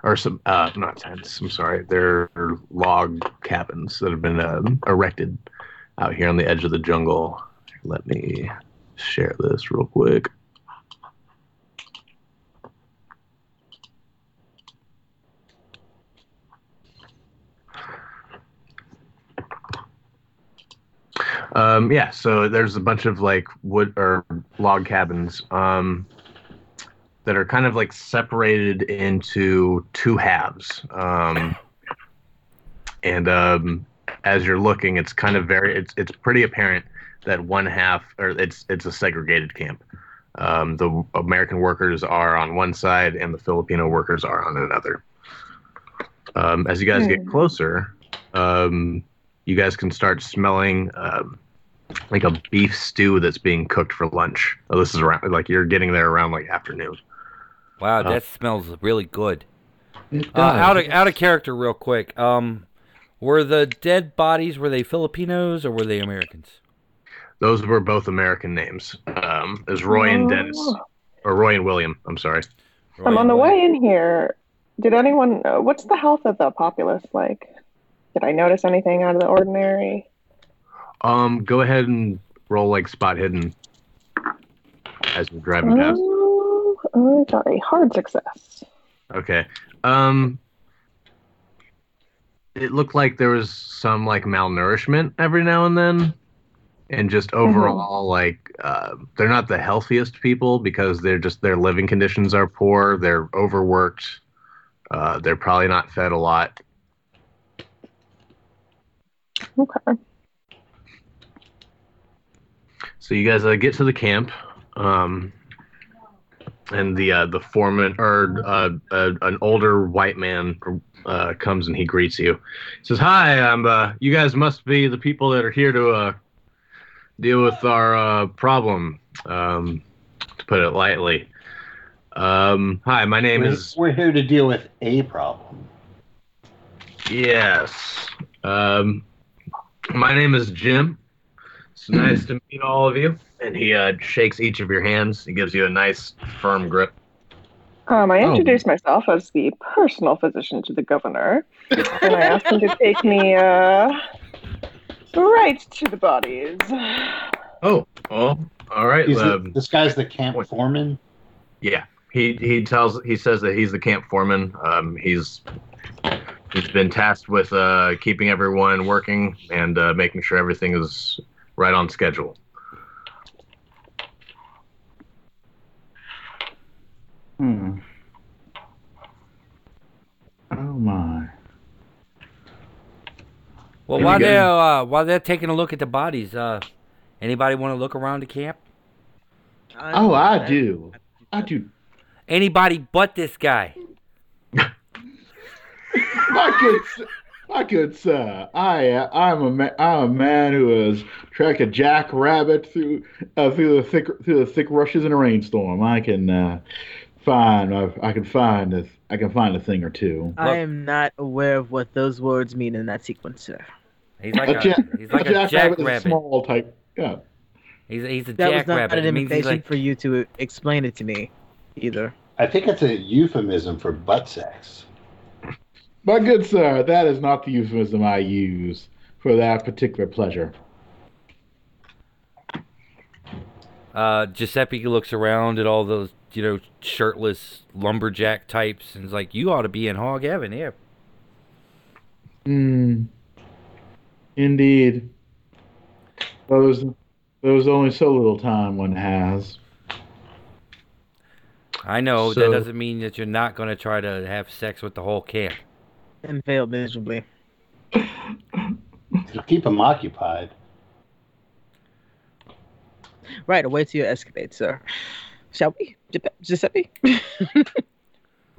or some uh, not tents. I'm sorry, they're log cabins that have been um, erected out here on the edge of the jungle. Let me share this real quick. Um, yeah, so there's a bunch of like wood or log cabins um, that are kind of like separated into two halves. Um, and um, as you're looking, it's kind of very it's it's pretty apparent that one half or it's it's a segregated camp. Um, the American workers are on one side and the Filipino workers are on another. Um, as you guys get Hmm. closer, um, you guys can start smelling um, like a beef stew that's being cooked for lunch. Oh, this is around like you're getting there around like afternoon. Wow, Uh, that smells really good. Uh, out of out of character, real quick. Um, were the dead bodies were they Filipinos or were they Americans? Those were both American names. Um, is Roy and Dennis, Oh. or Roy and William. I'm sorry. I'm on the way in here. Did anyone? Uh, what's the health of the populace like? Did I notice anything out of the ordinary? Um, go ahead and roll like spot hidden as we're driving past. Oh, I got a hard success. Okay. Um, it looked like there was some like malnourishment every now and then, and just overall like uh, they're not the healthiest people because they're just their living conditions are poor. They're overworked. Uh, they're probably not fed a lot. Okay. So you guys uh, get to the camp, um, and the uh, the foreman or uh, uh, an older white man uh, comes and he greets you. He says, "Hi, I'm. Uh, you guys must be the people that are here to uh, deal with our uh, problem, um, to put it lightly. Um, hi, my name We're, is we're here to deal with a problem. yes. Um, my name is Jim. It's nice to meet all of you." And he uh, shakes each of your hands. He gives you a nice, firm grip. Um, I Oh. myself as the personal physician to the governor, and I asked him to take me uh, right to the bodies. Oh, well, all right. He's the- Um, this guy's the camp what- foreman. yeah, he he tells he says that he's the camp foreman. Um, he's he's been tasked with uh, keeping everyone working and uh, making sure everything is right on schedule. Hmm. Oh my. Well, Here while go. they're uh, while they're taking a look at the bodies, uh, anybody want to look around the camp? Oh, I do. I do. Anybody but this guy. My good, s- my good sir. I, uh, I'm a, ma- I'm a man who has tracked a jackrabbit through, uh, through the thick, through the thick rushes in a rainstorm. I can uh, find, I, I can find, a, I can find a thing or two. I am not aware of what those words mean in that sequence, sir. He's like a, a, jack, he's like a jackrabbit is a small type. Yeah. He's he's a That was not jackrabbit. an It invitation like for you to explain it to me, either. I think it's a euphemism for butt sex. My good sir, that is not the euphemism I use for that particular pleasure. uh, Giuseppe looks around at all those you know, shirtless lumberjack types, and is like you ought to be in hog heaven here. Hmm. Indeed. Those there's only so little time one has. I know that doesn't mean that you're not going to try to have sex with the whole camp. And failed miserably. It'll keep him occupied. Right, away to your escapade, sir. Shall we, Giuseppe- Giuseppe?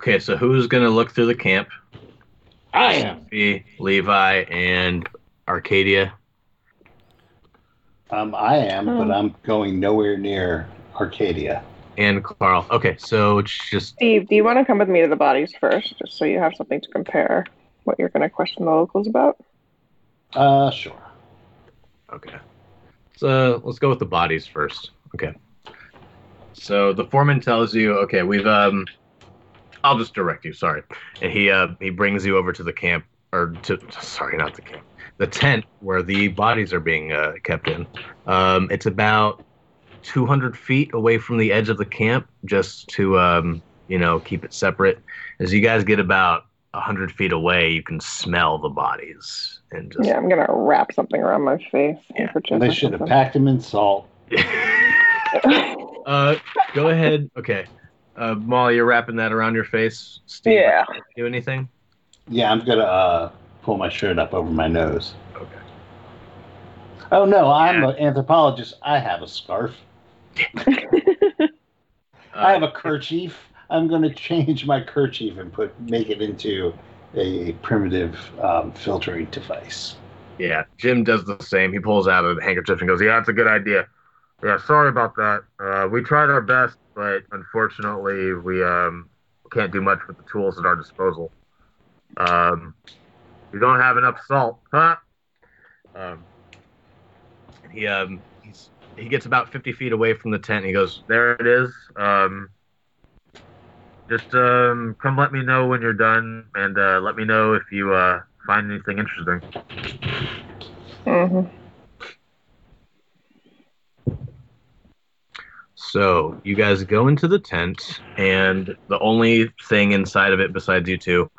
Okay, so who's gonna look through the camp? I am. Me, Levi, and Arcadia. Um, I am, but I'm going nowhere near Arcadia. And Carl. Okay, so it's just Steve, do you want to come with me to the bodies first, just so you have something to compare what you're going to question the locals about? Uh, sure. okay. So let's go with the bodies first. Okay. So the foreman tells you, okay, we've um, I'll just direct you. Sorry, and he uh he brings you over to the camp or to sorry, not the camp, the tent where the bodies are being uh, kept in. Um, it's about 200 feet away from the edge of the camp, just to um, you know keep it separate. As you guys get about 100 feet away, you can smell the bodies and just Yeah, I'm going to wrap something around my face. Yeah, They should have packed them in salt. uh, go ahead. Okay. Uh, Molly, you're wrapping that around your face. Steve, Yeah. do anything? Yeah, I'm gonna uh, pull my shirt up over my nose. Okay. Oh no, I'm an anthropologist. I have a scarf. I have Uh, a kerchief. I'm gonna change my kerchief and put make it into a primitive um, filtering device. yeah, Jim does the same. He pulls out a handkerchief and goes, "Yeah, that's a good idea." Yeah, sorry about that. Uh, we tried our best, but unfortunately, we um, can't do much with the tools at our disposal. Um, we don't have enough salt, huh? Um, he um, he gets about 50 feet away from the tent. And he goes, "There it is. Um, just um, come let me know when you're done, and uh, let me know if you uh, find anything interesting." hmm So you guys go into the tent, and the only thing inside of it besides you two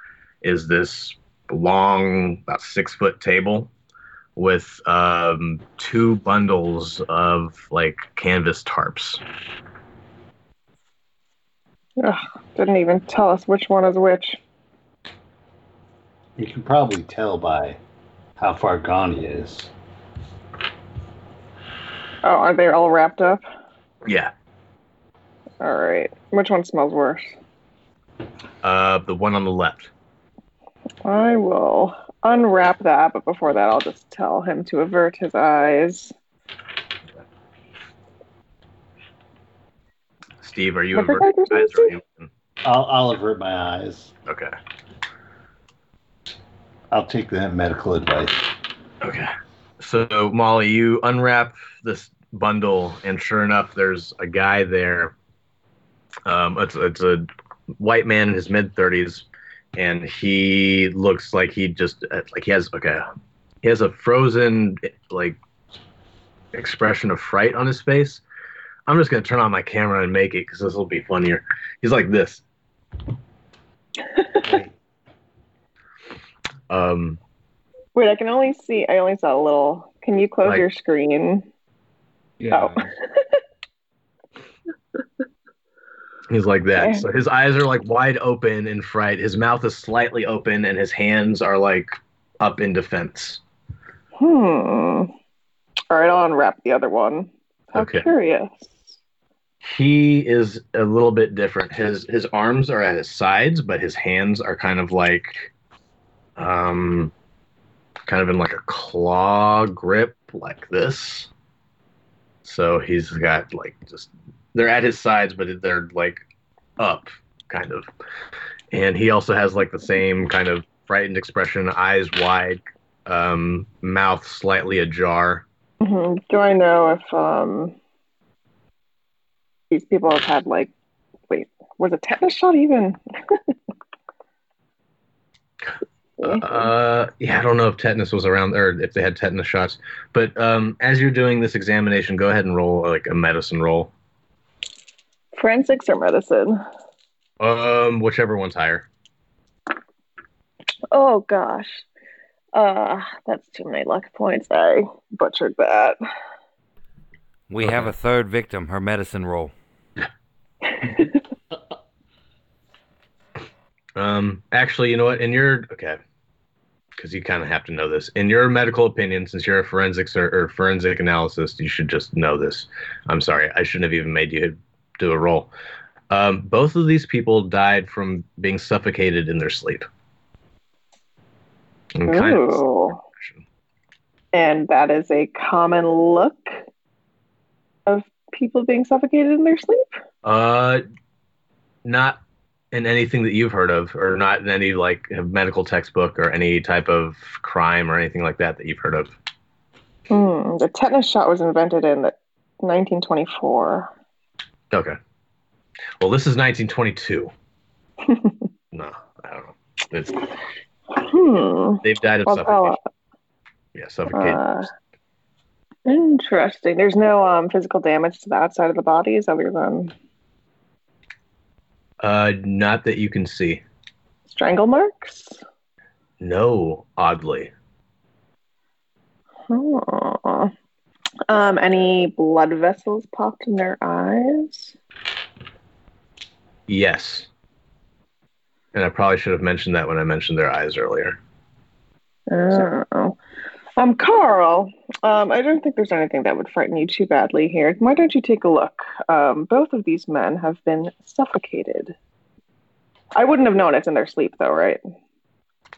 is this long, about six foot table with um, two bundles of like canvas tarps. Ugh, didn't even tell us which one is which. You can probably tell by how far gone he is. Oh, are they all wrapped up? Yeah. All right. Which one smells worse? Uh, the one on the left. I will unwrap that, but before that, I'll just tell him to avert his eyes. Steve, are you What did averting I your just eyes or are you? I'll, I'll avert my eyes. Okay. I'll take that medical advice. Okay. So Molly, you unwrap this bundle, and sure enough, there's a guy there. Um, it's it's a white man in his mid thirties, and he looks like he just uh, like he has okay, he has a frozen like expression of fright on his face. I'm just gonna turn on my camera and make it because this will be funnier. He's like this. Um, Wait, I can only see. I only saw a little. Can you close Like- your screen? Yeah. Oh. He's like that. So his eyes are like wide open in fright. His mouth is slightly open, and his hands are like up in defense. Hmm. All right, I'll unwrap the other one. How Okay. curious. He is a little bit different. His his arms are at his sides, but his hands are kind of like, um, kind of in like a claw grip, like this. So he's got like just they're at his sides, but they're like up, kind of. And he also has like the same kind of frightened expression, eyes wide, um, mouth slightly ajar. hmm Do I know if um these people have had like wait was a tetanus shot even? Uh, yeah, I don't know if tetanus was around or if they had tetanus shots. But um, as you're doing this examination, go ahead and roll like a medicine roll. Forensics or medicine? Um, whichever one's higher. Oh gosh. Uh, that's too many luck points. I butchered that. We have a third victim. Her medicine roll. Um, actually, you know what? In your okay, because you kind of have to know this. In your medical opinion, since you're a forensics or, or forensic analyst, you should just know this. I'm sorry, I shouldn't have even made you do a roll. Um, both of these people died from being suffocated in their sleep. I'm kind of- And that is a common look of people being suffocated in their sleep? Uh, not in anything that you've heard of, or not in any like medical textbook or any type of crime or anything like that that you've heard of. Hmm. The tetanus shot was invented in 1924. Okay. Well, this is 1922. no, I don't know. It's, Hmm. they've died of Well, suffocation. Yeah, suffocated. Uh, interesting. There's no um, physical damage to the outside of the bodies other than Uh, not that you can see. strangle marks. No, oddly. Hmm. Um, any blood vessels popped in their eyes? Yes. And I probably should have mentioned that when I mentioned their eyes earlier. Oh. Um, Carl, um, I don't think there's anything that would frighten you too badly here. Why don't you take a look? Um, both of these men have been suffocated. I wouldn't have known it's in their sleep, though, right?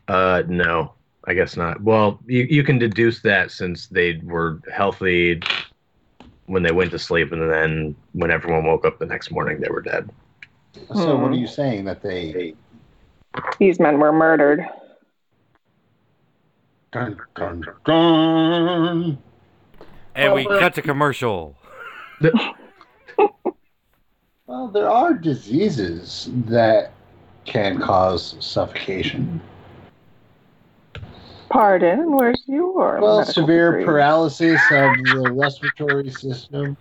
Uh, no, I guess not. Well, you, you can deduce that since they were healthy when they went to sleep, and then when everyone woke up the next morning, they were dead. So what Hmm. are you saying that they? These men were murdered. Dun, dun, dun. And we cut to commercial. Well, there are diseases that can cause suffocation. Pardon, where's your Well, severe degree? paralysis of the respiratory system.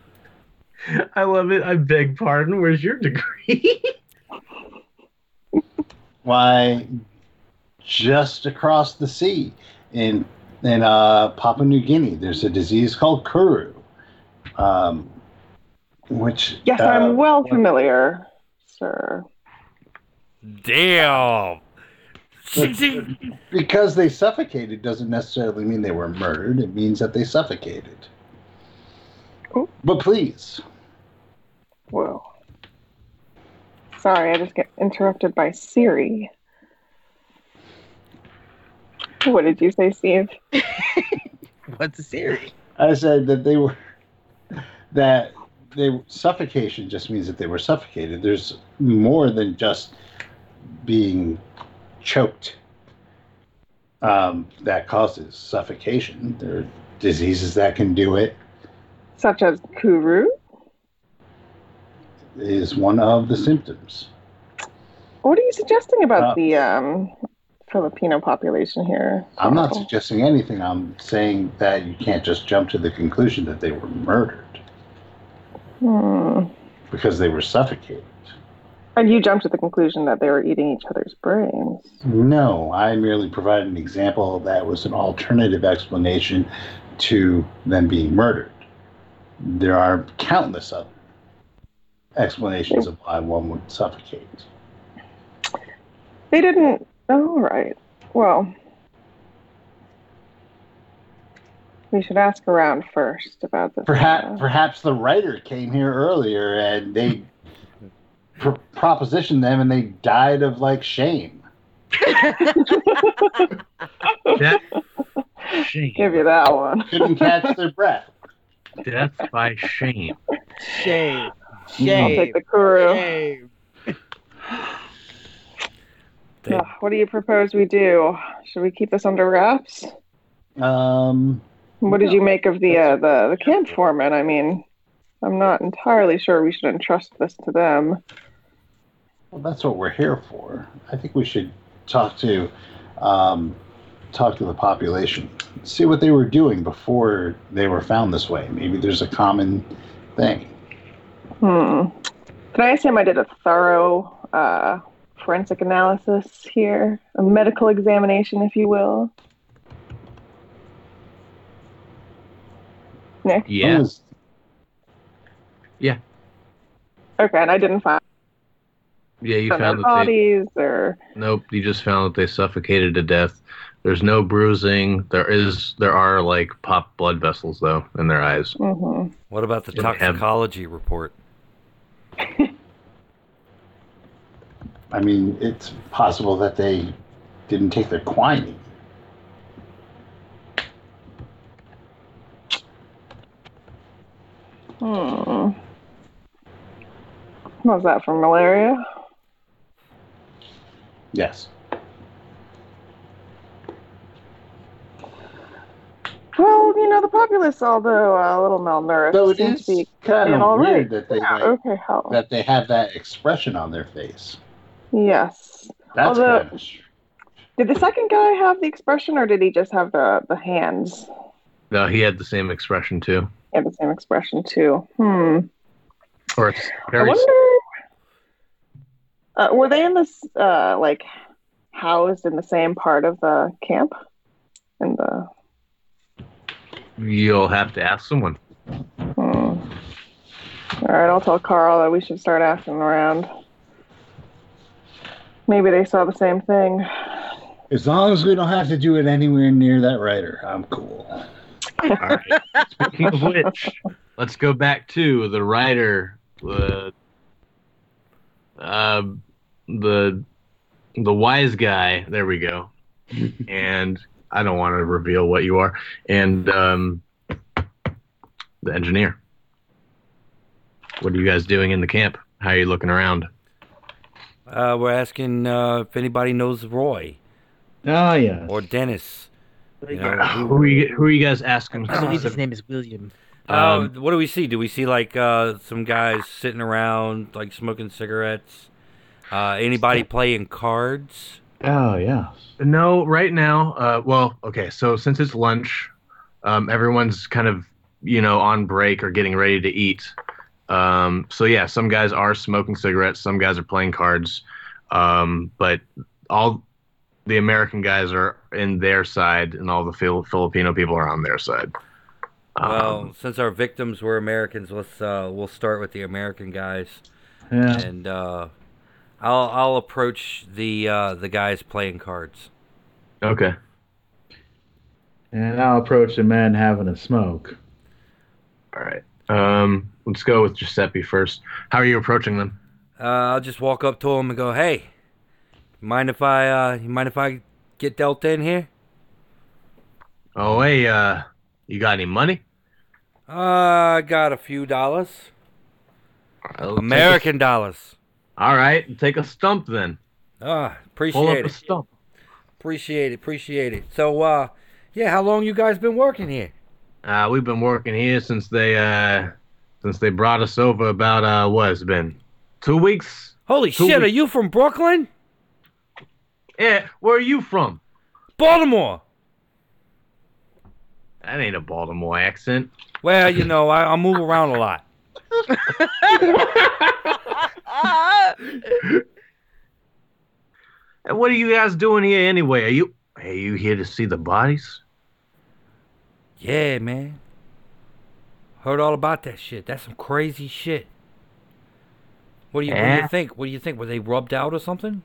I love it. I beg pardon. Where's your degree? Why, just across the sea in in uh, Papua New Guinea, there's a disease called kuru, um, which Yes, uh, I'm well familiar, sir. Damn. because they suffocated doesn't necessarily mean they were murdered. It means that they suffocated. Cool. But please, Whoa. Sorry, I just get interrupted by Siri. What did you say, Steve? What's Siri? I said that they were that they suffocation just means that they were suffocated. There's more than just being choked um, that causes suffocation. There are diseases that can do it. Such as Kuru? Is one of the symptoms. What are you suggesting about Uh, the um, Filipino population here? I'm not suggesting anything. I'm saying that you can't just jump to the conclusion that they were murdered Hmm. because they were suffocated. And you jumped to the conclusion that they were eating each other's brains. No, I merely provided an example that was an alternative explanation to them being murdered. There are countless other explanations of why one would suffocate. They didn't. Oh, right. Well, we should ask around first about this. Perhaps, perhaps the writer came here earlier and they pr- propositioned them and they died of like shame. Death, shame. give you that one. Couldn't catch their breath. Death by shame. Shame. I'll Shame. take the Kuru. Shame. They- Ugh, what do you propose we do? Should we keep this under wraps? Um, What did you make of the uh, the the camp foreman? I mean, I'm not entirely sure we should entrust this to them. Well, that's what we're here for. I think we should talk to um, talk to the population, see what they were doing before they were found this way. Maybe there's a common thing. Hmm. Can I assume I did a thorough uh, forensic analysis here, a medical examination, if you will? Nick. Yeah. Was- Okay, and I didn't find Yeah, you their found that they bodies or Nope, you just found that they suffocated to death. There's no bruising. There is there are like pop blood vessels though in their eyes. hmm What about the Yeah, they have- toxicology report? I mean, it's possible that they didn't take their quinine. Hmm. What was that for malaria? Yes. Well, you know, the populace, although uh, a little malnourished, So it seems is to be kind in of all weird right. that they Yeah, like, okay, how? that they have that expression on their face. Yes. That's Although- kind of Did the second guy have the expression, or did he just have the the hands? No, he had the same expression too. He had the same expression too. Hmm. Or it's I very wonder. Uh, were they in this uh, like housed in the same part of the camp? And the you'll have to ask someone. hmm. All right, I'll tell Carl that we should start asking around. Maybe they saw the same thing. As long as we don't have to do it anywhere near that writer, I'm cool. All right. Speaking of which, let's go back to the writer, the uh, the the wise guy. There we go. and I don't want to reveal what you are. And um, the engineer. What are you guys doing in the camp? How are you looking around? Uh, we're asking uh, if anybody knows Roy Ah, yes. or Dennis. You know, Who are you, who are you guys asking? I believe his name is William. Uh, Um, what do we see? Do we see like uh, some guys sitting around, like smoking cigarettes? Uh, anybody playing cards? Oh, yes. No, right now. Uh, well, okay. So since it's lunch, um, everyone's kind of you know on break or getting ready to eat. Um, so yeah, some guys are smoking cigarettes, some guys are playing cards, um, but all the American guys are in their side, and all the Fil- Filipino people are on their side. Um, Well, since our victims were Americans, let's uh, we'll start with the American guys, Yeah. and uh, I'll I'll approach the uh, the guys playing cards. okay. And I'll approach the men having a smoke. All right. Um, let's go with Giuseppe first. How are you approaching them? Uh, I'll just walk up to him and go, "Hey, mind if I uh, you mind if I get dealt in here?" Oh, hey, uh, you got any money? Uh, I got a few dollars, I'll take a- American dollars. All right, take a stump then. Ah, Pull appreciate up a it. stump. Appreciate it. Appreciate it. So, uh, yeah, how long you guys been working here? Uh, we've been working here since they uh since they brought us over about uh what it's been two weeks. Holy Two shit! Are you from Brooklyn, Yeah, where are you from? Baltimore? That ain't a Baltimore accent. Well, you know, I, I move around a lot. And what are you guys doing here anyway? Are you are you here to see the bodies? Yeah, man. Heard all about that shit. That's some crazy shit. What do you, what do you think? What do you think? Were they rubbed out or something?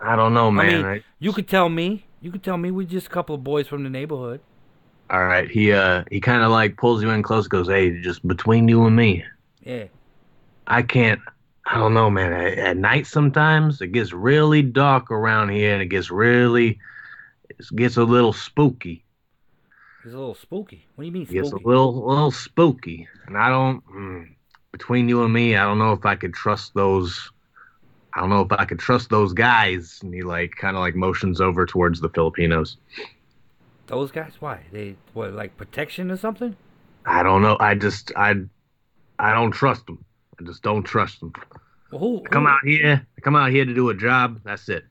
I don't know, man. mean- I- You could tell me. You could tell me. We're just a couple of boys from the neighborhood. all right, he uh he kind of like pulls you in close, goes, "Hey, just between you and me, Yeah. I can't. I don't know, man. At, at night sometimes it gets really dark around here, and it gets really, it gets a little spooky. It's a little spooky. What do you mean It gets a spooky? little, little spooky, and I don't. Mm, between you and me, I don't know if I could trust those. I don't know if I could trust those guys. And he like kind of like motions over towards the Filipinos. Those guys? Why? They what? Like protection or something? I don't know. I just I, I don't trust them. I just don't trust them. Well, who, I come out here. I come out here to do a job. That's it.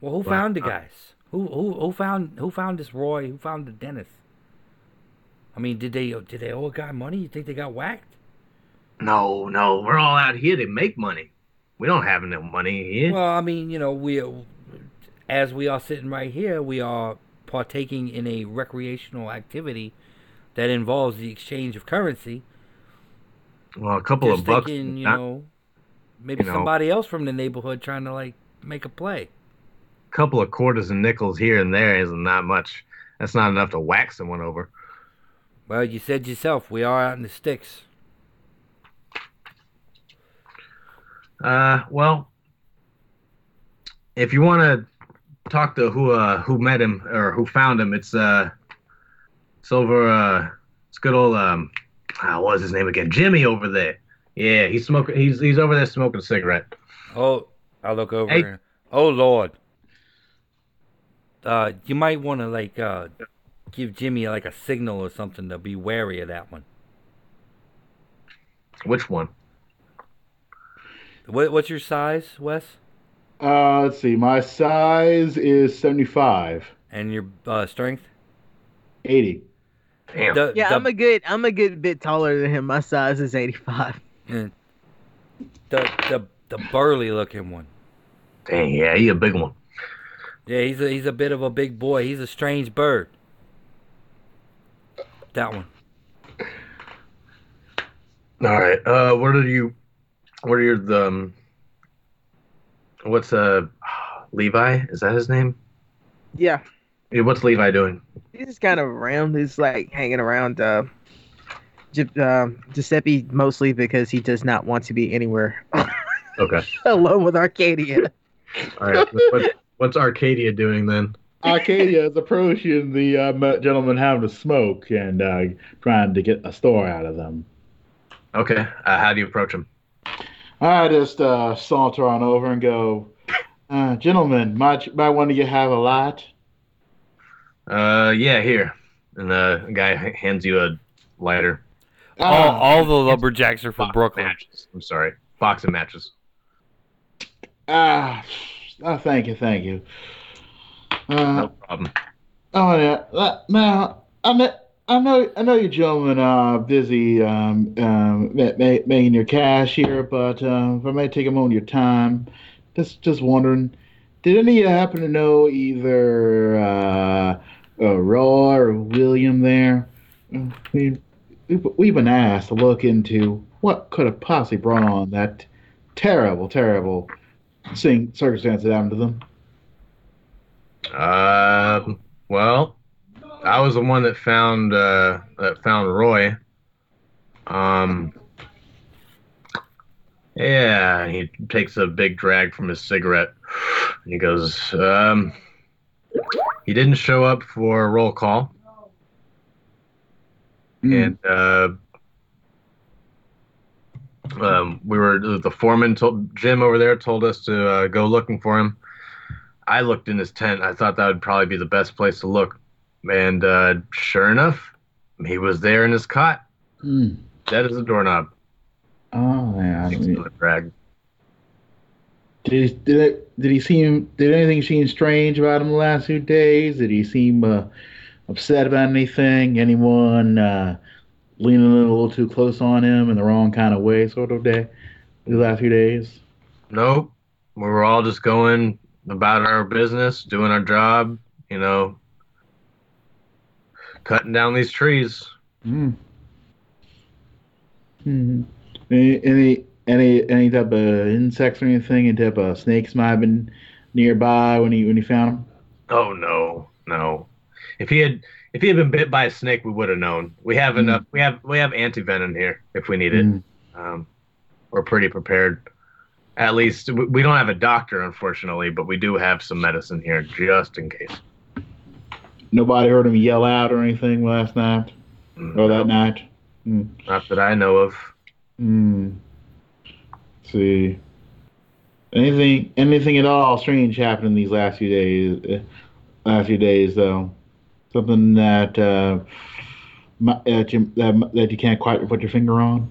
Well, who Well, found the uh, guys? Who who who found who found this Roy? Who found the Dennis? I mean, did they did they owe a guy money? You think they got whacked? No, no, we're all out here to make money. We don't have no money here. Well, I mean, you know, we, as we are sitting right here, we are partaking in a recreational activity that involves the exchange of currency. Well, a couple Just of bucks. thinking, you not- know, maybe you know. somebody else from the neighborhood trying to like make a play. A couple of quarters and nickels here and there isn't not much. That's not enough to whack someone over. Well, you said yourself, we are out in the sticks. Uh, well, if you want to talk to who uh who met him or who found him, it's uh, it's over uh, it's good old um, ah, what was his name again? Jimmy over there. Yeah, he's smoking. He's he's over there smoking a cigarette. Oh, I look over. Hey. Oh Lord. Uh, you might want to like uh, give Jimmy like a signal or something to be wary of that one. Which one? What, what's your size, Wes? Uh, let's see. My size is 75, And your uh, strength? 80. Damn. The, Yeah, the, I'm a good. I'm a good bit taller than him. My size is 85. the, the the burly looking one. Dang, yeah, he a big one. Yeah, he's a he's a bit of a big boy. He's a strange bird. That one. All right. Uh, what are you? What are your the? Um, what's uh, Levi? Is that his name? Yeah, Yeah, what's Levi doing? He's just kind of around. He's like hanging around uh, Gi- uh, Giuseppe mostly because he does not want to be anywhere Okay. alone with Arcadia. All right. What, what's Arcadia doing then? Arcadia is approaching the uh, gentleman having a smoke and uh, trying to get a story out of them. Okay. Uh, how do you approach him? I just uh, saunter on over and go, uh, gentlemen, might, might one of you have a light? Uh, yeah, here. And the guy hands you a lighter. All, Ah, all the lumberjacks are from Brooklyn. Matches. I'm sorry. Box of matches. ah, oh, thank you, thank you. Uh, No problem. Oh yeah, Uh, now I know, I know, I know you gentlemen are busy um, um, ma- ma- making your cash here, but uh, if I may take a moment of your time, just just wondering, did any of you happen to know either uh, uh, Roy or William there? Uh, We we've, been asked to look into what could have possibly brought on that terrible, terrible thing, circumstance that happened to them. Um. Well, I was the one that found uh that found Roy. Um. Yeah, he takes a big drag from his cigarette. He goes, um, he didn't show up for roll call, and uh, um, we were the foreman told Jim over there told us to uh, go looking for him. I looked in his tent. I thought that would probably be the best place to look, and uh, sure enough, he was there in his cot, Hmm. dead as a doorknob. Oh yeah. I Takes drag. Did did it, did he seem did anything seem strange about him the last few days? Did he seem uh, upset about anything? Anyone uh, leaning a little too close on him in the wrong kind of way, sort of day? The last few days. Nope. We were all just going about our business, doing our job, you know, cutting down these trees. Hmm. Hmm. Any, any any any type of insects or anything? Any type of snakes might have been nearby when he when he found them. Oh no, no. If he had if he had been bit by a snake, we would have known. We have enough. We have we have antivenom here if we need it. Hmm. Um, we're pretty prepared. At least we we don't have a doctor, unfortunately, but we do have some medicine here just in case. Nobody heard him yell out or anything last night or that night. Not that I know of. Hmm. See. Anything, anything at all strange happened in these last few days? uh, Last few days, though. Something that uh, that you that, that you can't quite put your finger on.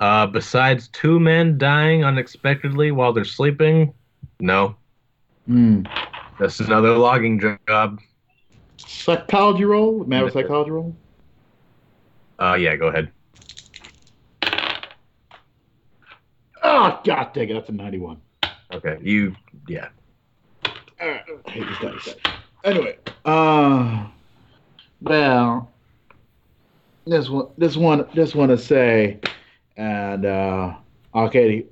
Uh, besides two men dying unexpectedly while they're sleeping, no. Hmm. That's another logging job. Psychology roll. Have a psychology roll? Uh, yeah, go ahead. Oh, god dang it, that's a 91. Okay, you yeah. Uh, I hate this dice. Anyway, uh, well, this one, this one, this one to say, and uh, uh Katie,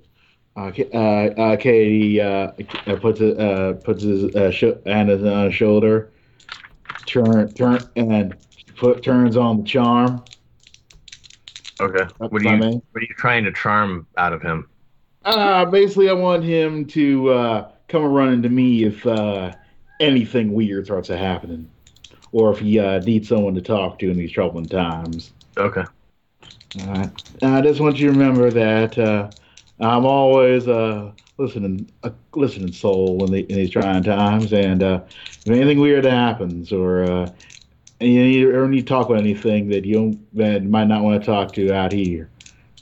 uh, Ka- Katie, uh, puts uh, puts his uh, sh- hand on his shoulder, turn, turn, and put turns on the charm. Okay. That's What are you name. what are you trying to charm out of him? Uh, basically, I want him to uh, come running to me if uh, anything weird starts to happening, or if he uh, needs someone to talk to in these troubling times. Okay. Alright. I just want you to remember that uh, I'm always uh, listening, a listening soul in, the, in these trying times, and uh, if anything weird happens, or uh, you need, or need to talk about anything that you don't, that might not want to talk to out here,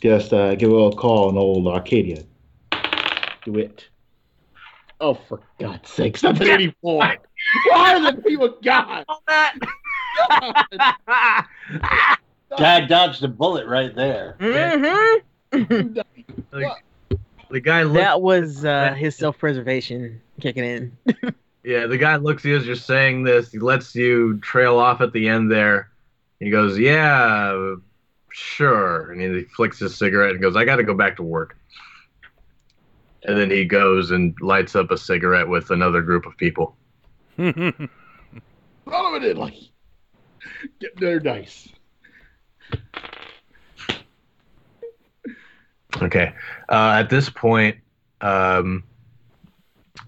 just uh, give a little call in old Arcadia. Do it. Oh, for God's sakes, that's an 84. Why are the people God? Guy dodged a bullet right there. Mm-hmm. the guy looks That was uh, his self-preservation kicking in. Yeah, the guy looks at you as you're saying this. He lets you trail off at the end there. He goes, "Yeah, sure." And he flicks his cigarette and goes, "I got to go back to work." And then he goes and lights up a cigarette with another group of people. In, like, get their dice. Okay. Uh, at this point, um,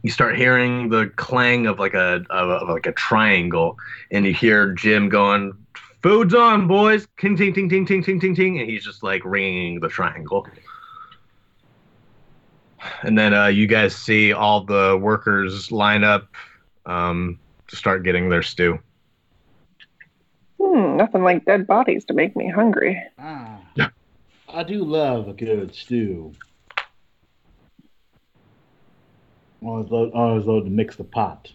you start hearing the clang of like a of, of like a triangle, and you hear Jim going, "Food's on, boys!" Ting ting ting ting ting ting ting ting, and he's just like ringing the triangle. And then uh, you guys see all the workers line up um, to start getting their stew. Hmm, nothing like dead bodies to make me hungry. Ah, I do love a good stew. Always love, always love to mix the pot.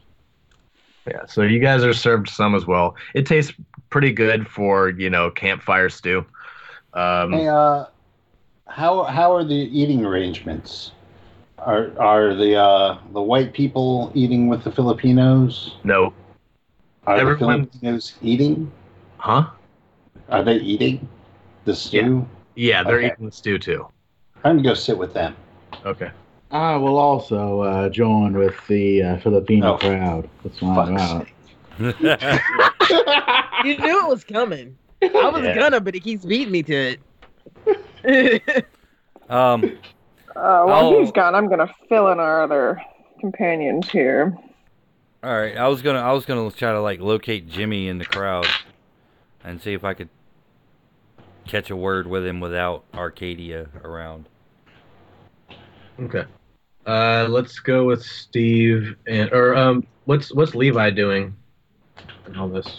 Yeah, so you guys are served some as well. It tastes pretty good for you know campfire stew. Um, Hey, uh, how how are the eating arrangements? Are are the uh, the white people eating with the Filipinos? no, Are Everyone- the Filipinos eating? huh? Are they eating the stew? Yeah, they're Okay. eating the stew too. I'm gonna go sit with them. Okay. I will also uh, join with the uh, Filipino Oh, crowd. That's why I'm out. you knew it was coming. I was Yeah. gonna, but he keeps beating me to it. um, Uh, while Oh. he's gone, I'm gonna fill in our other companions here. all right. I was gonna, I was gonna try to like locate Jimmy in the crowd, and see if I could catch a word with him without Arcadia around. Okay. Uh, let's go with Steve and or um, what's what's Levi doing in all this?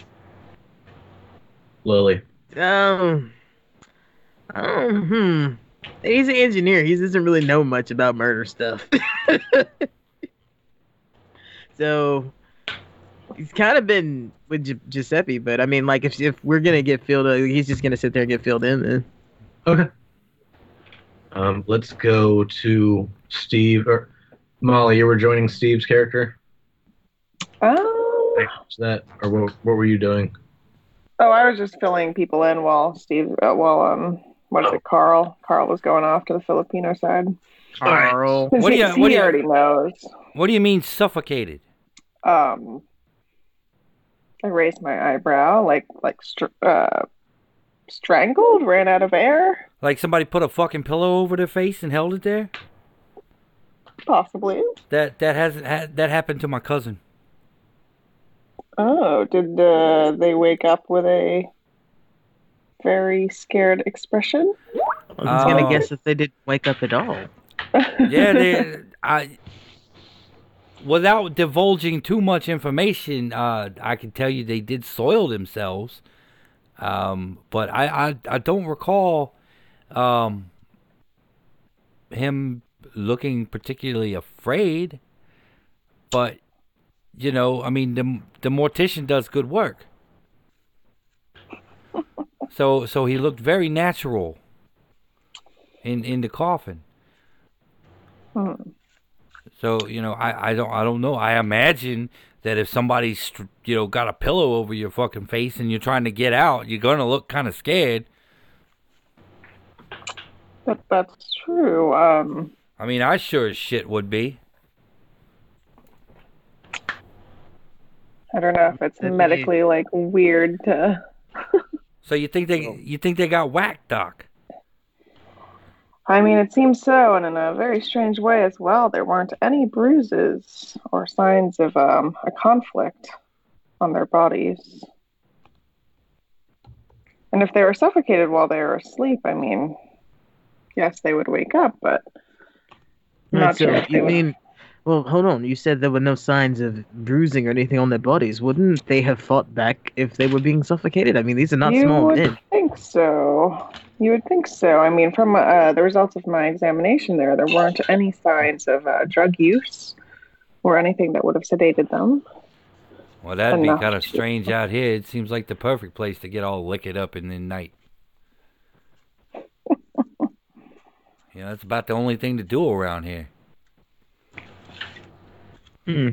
Lily. um, um, hmm. He's an engineer. He doesn't really know much about murder stuff. so he's kind of been with Gi- Giuseppe, but I mean, like, if if we're gonna get filled, uh, he's just gonna sit there and get filled in. Then Okay. Um, let's go to Steve or Molly. You were joining Steve's character. Oh. Did that, or what? What were you doing? oh, I was just filling people in while Steve, uh, while um, what is it, Carl? Carl was going off to the Filipino side. Carl, What do he, you- he what do you- already knows. What do you mean suffocated? Um, I raised my eyebrow, like like str- uh, strangled, ran out of air, Like somebody put a fucking pillow over their face and held it there? possibly. That that hasn't had that happened to my cousin. Oh, did uh, they wake up with a very scared expression? I was gonna Oh. guess if they didn't wake up at all. Yeah, they I without divulging too much information, uh, I can tell you they did soil themselves. Um, but I, I I don't recall um him looking particularly afraid. But you know, I mean the the mortician does good work. So so he looked very natural in in the coffin. Hmm. So you know, I, I don't I don't know. I imagine that if somebody's you know got a pillow over your fucking face and you're trying to get out, you're gonna look kind of scared. But that's true. Um, I mean, I sure as shit would be. I don't know if it's medically like weird to. So you think they you think they got whacked, Doc? I mean, it seems so, and in a very strange way as well. There weren't any bruises or signs of um, a conflict on their bodies. And if they were suffocated while they were asleep, I mean, yes, they would wake up, but I'm Right, not so sure if they you would. mean, well, hold on. You said there were no signs of bruising or anything on their bodies. Wouldn't they have fought back if they were being suffocated? I mean, these are not you small would men. think so. You would think so. I mean, from uh, the results of my examination, there there weren't any signs of uh, drug use or anything that would have sedated them. Well, that'd be kind of strange out here. It seems like the perfect place to get all licked up in the night. you know, that's about the only thing to do around here. Hmm.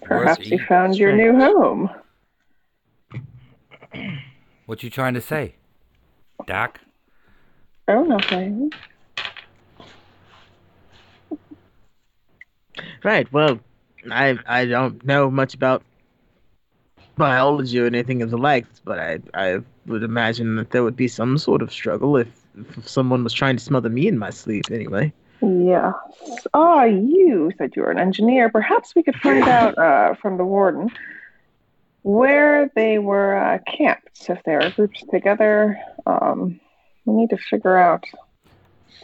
Perhaps you found your new home. What you trying to say, Doc? Oh, nothing. Right. Well, I I don't know much about biology or anything of the like, but I I would imagine that there would be some sort of struggle if, if someone was trying to smother me in my sleep. Anyway. Yes. Ah, you said you were an engineer. Perhaps we could find out uh, from the warden where they were uh, camped. If they were grouped together, um, we need to figure out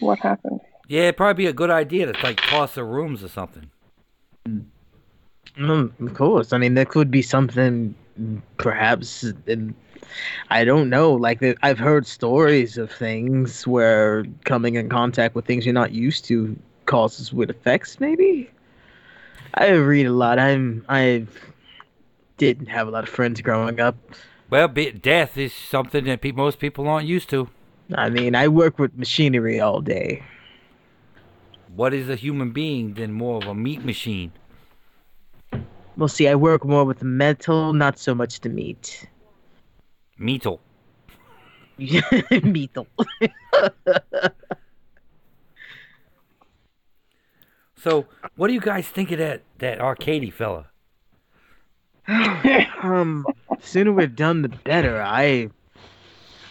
what happened. Yeah, it'd probably be a good idea to like toss the rooms or something. Mm, of course. I mean, there could be something, perhaps. In, I don't know. Like I've heard stories of things where coming in contact with things you're not used to causes weird effects. Maybe. I read a lot. I'm. I didn't have a lot of friends growing up. Well, be, death is something that pe- most people aren't used to. I mean, I work with machinery all day. What is a human being than more of a meat machine? Well, see, I work more with the metal, not so much the meat. Metal. Metal. So, what do you guys think of that that Arcady fella? um, sooner we're done, the better. I,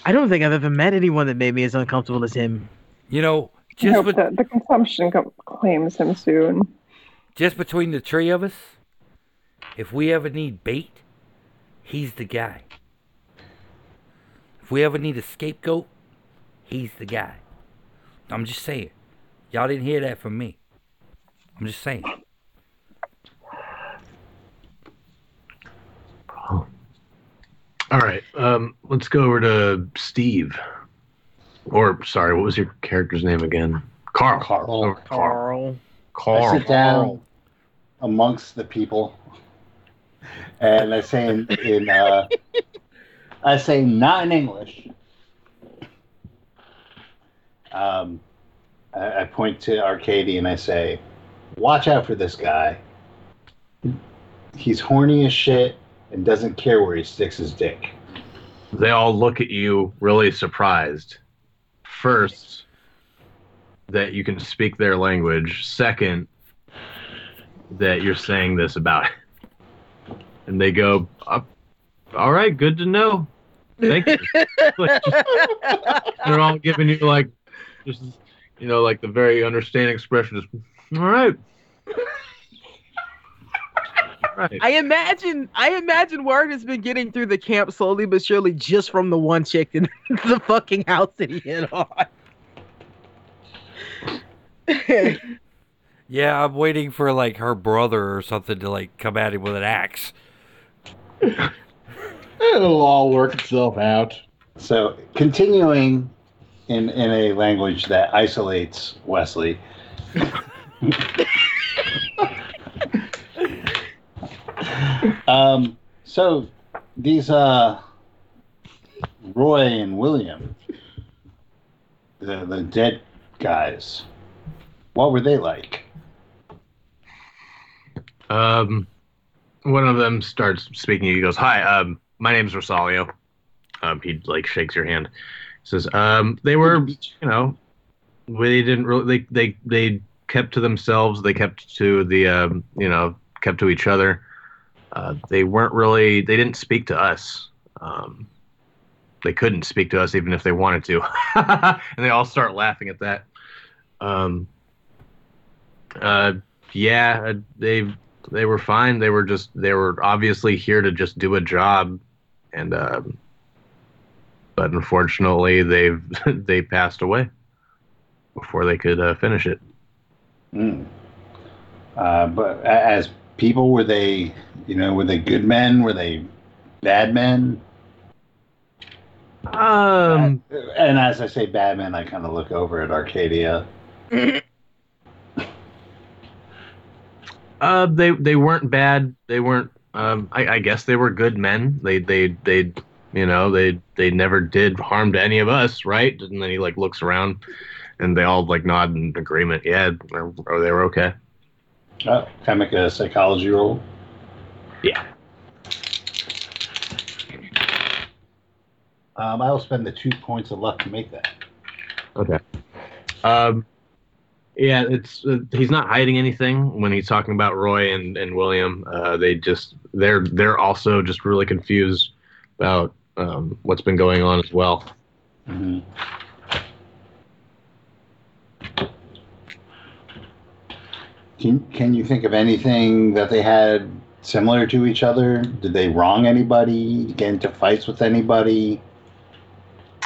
I don't think I've ever met anyone that made me as uncomfortable as him. You know, I just hope with, that the consumption co- claims him soon. just between the three of us, if we ever need bait, he's the guy. If we ever need a scapegoat, he's the guy. I'm just saying. Y'all didn't hear that from me. I'm just saying. All right. Um, let's go over to Steve. Or sorry, what was your character's name again? Carl. Carl. Over to Carl. I Carl. sit down amongst the people, and I say in, in uh, I say not in English. Um, I, I point to Arcady and I say, "Watch out for this guy. He's horny as shit and doesn't care where he sticks his dick." They all look at you really surprised. First, that you can speak their language. Second, that you're saying this about it. And they go, "Uh, all right, good to know. Thank you. Like, just- they're all giving you like, just, you know, like the very understanding expression. Just, all right. Right. I imagine, I imagine word has been getting through the camp slowly but surely, just from the one chick in the fucking house that he hit on. Yeah, I'm waiting for like her brother or something to like come at him with an axe. It'll all work itself out. So, continuing in in a language that isolates Wesley. um, so these uh, Roy and William, the the dead guys, what were they like? Um, one of them starts speaking. He goes, "Hi, um, my name's Rosalio." Um, he like shakes your hand. He Says, "Um, they were, you know, they didn't really. They they they kept to themselves. They kept to the, um, you know, kept to each other. Uh, they weren't really. They didn't speak to us. Um, they couldn't speak to us even if they wanted to. and they all start laughing at that. Um, uh, yeah, uh, they they were fine. They were just they were obviously here to just do a job, and um, but unfortunately they've they passed away before they could uh, finish it. Mm. Uh, but as people, were they, you know, were they good men? Were they bad men? Um, And as I say bad men, I kind of look over at Arcadia. uh, they they weren't bad. They weren't. Um, I, I guess they were good men. They they they you know they they never did harm to any of us, right? And then he like looks around, and they all like nod in agreement. Yeah, or, or they were okay. Oh, can I make a psychology roll? Yeah. Um, I will spend the two points of luck to make that. Okay. Um, yeah, it's uh, he's not hiding anything when he's talking about Roy and and William. Uh, they just they're they're also just really confused about um, what's been going on as well. hmm Can, can you think of anything that they had similar to each other? Did they wrong anybody? Get into fights with anybody?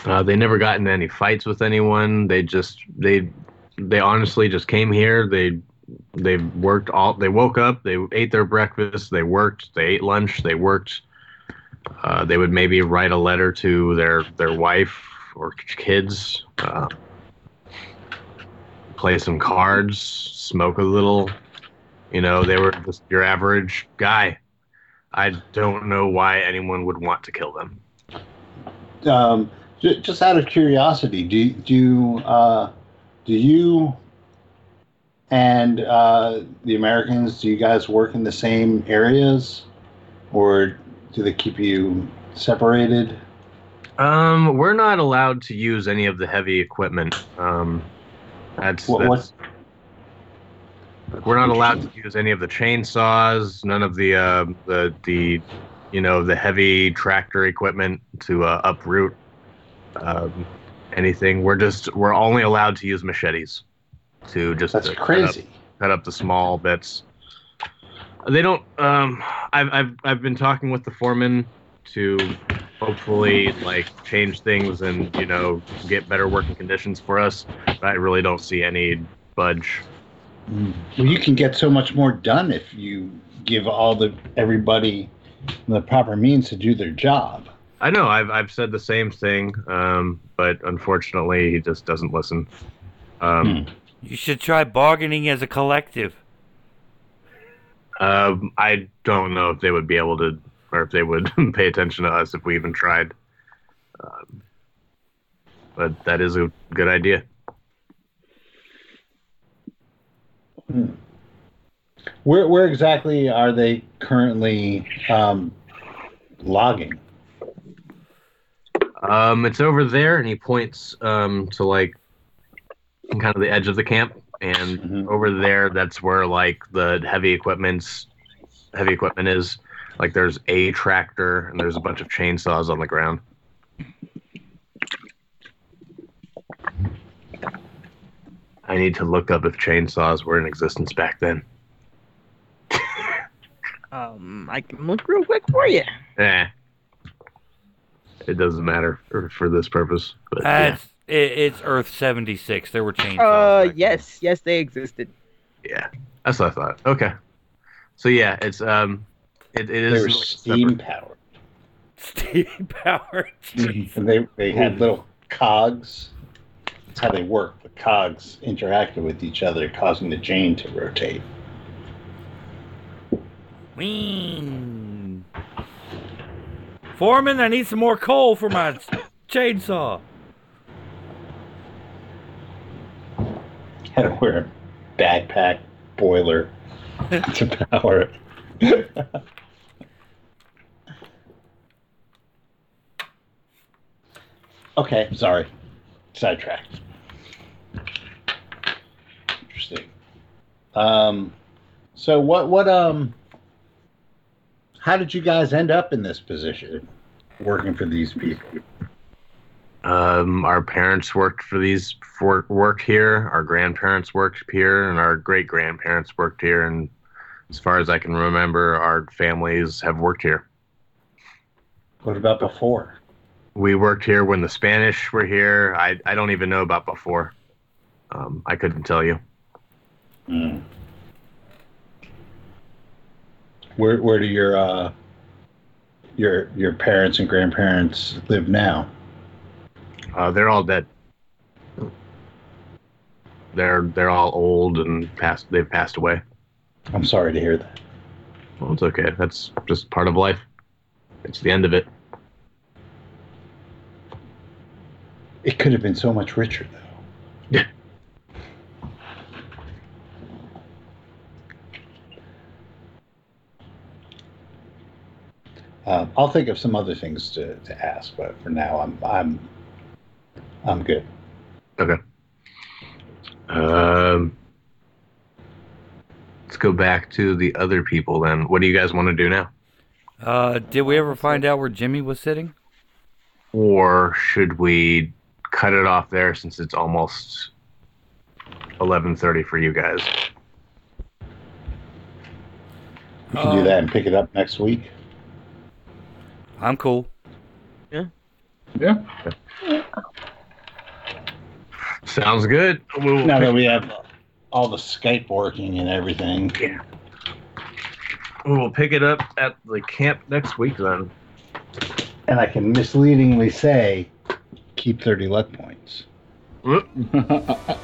Uh, they never got into any fights with anyone. They just they they honestly just came here. They they worked all. They woke up. They ate their breakfast. They worked. They ate lunch. They worked. Uh, they would maybe write a letter to their their wife or kids. Uh, play some cards. Smoke a little. You know, they were just your average guy. I don't know why anyone would want to kill them. Um, just out of curiosity, do do uh, do you and uh, the Americans do you guys work in the same areas, or do they keep you separated? Um, we're not allowed to use any of the heavy equipment. Um, that's, What, that's we're not allowed to use any of the chainsaws, none of the uh, the the you know the heavy tractor equipment to uh, uproot um, anything. We're just we're only allowed to use machetes to just that's uh, cut up- crazy. cut up the small bits. They don't. Um, I've I've I've been talking with the foreman to hopefully like change things and you know get better working conditions for us. But I really don't see any budge. Well, you can get so much more done if you give all the everybody the proper means to do their job. I know I've I've said the same thing, um, but unfortunately he just doesn't listen. Um, You should try bargaining as a collective. um, I don't know if they would be able to, or if they would pay attention to us if we even tried. Um, but that is a good idea. Where where exactly are they currently um, logging? Um, it's over there, and he points um, to like kind of the edge of the camp, and Mhm. over there, that's where like the heavy equipment's heavy equipment is. Like there's a tractor, and there's a bunch of chainsaws on the ground. I need to look up if chainsaws were in existence back then. Um, I can look real quick for you. Eh. It doesn't matter for, for this purpose. But yeah. That's it, it's Earth seventy six. There were chainsaws. Uh, back then. yes, yes, they existed. Yeah, that's what I thought. Okay, so yeah, it's um, it, it They were steam powered, Steam power. and they they had little cogs. That's how they work. The cogs interacted with each other, causing the chain to rotate. Wing. Foreman, I need some more coal for my chainsaw. Had to wear a backpack, boiler. to power it. okay, sorry. Sidetracked. Interesting. Um, so what? What? Um, how did you guys end up in this position, working for these people? Um, our parents worked for these for worked here. Our grandparents worked here, and our great grandparents worked here. And as far as I can remember, our families have worked here. What about before? We worked here when the Spanish were here. I I don't even know about before. Um, I couldn't tell you. Mm. Where Where do your uh, your your parents and grandparents live now? Uh, they're all dead. They're they're all old and passed. They've passed away. I'm sorry to hear that. Well, it's okay. That's just part of life. It's the end of it. It could have been so much richer, though. Um, I'll think of some other things to, to ask, but for now, I'm I'm I'm good. Okay. Um, let's go back to the other people then. What do you guys want to do now? Uh, did we ever find out where Jimmy was sitting? Or should we cut it off there since it's almost 11:30 for you guys? We can Uh, do that and pick it up next week. I'm cool. Yeah. Yeah. Sounds good. We'll Now that we have all the Skype working and everything. Yeah. we'll pick it up at the camp next week then. And I can misleadingly say, keep 30 luck points. Whoop.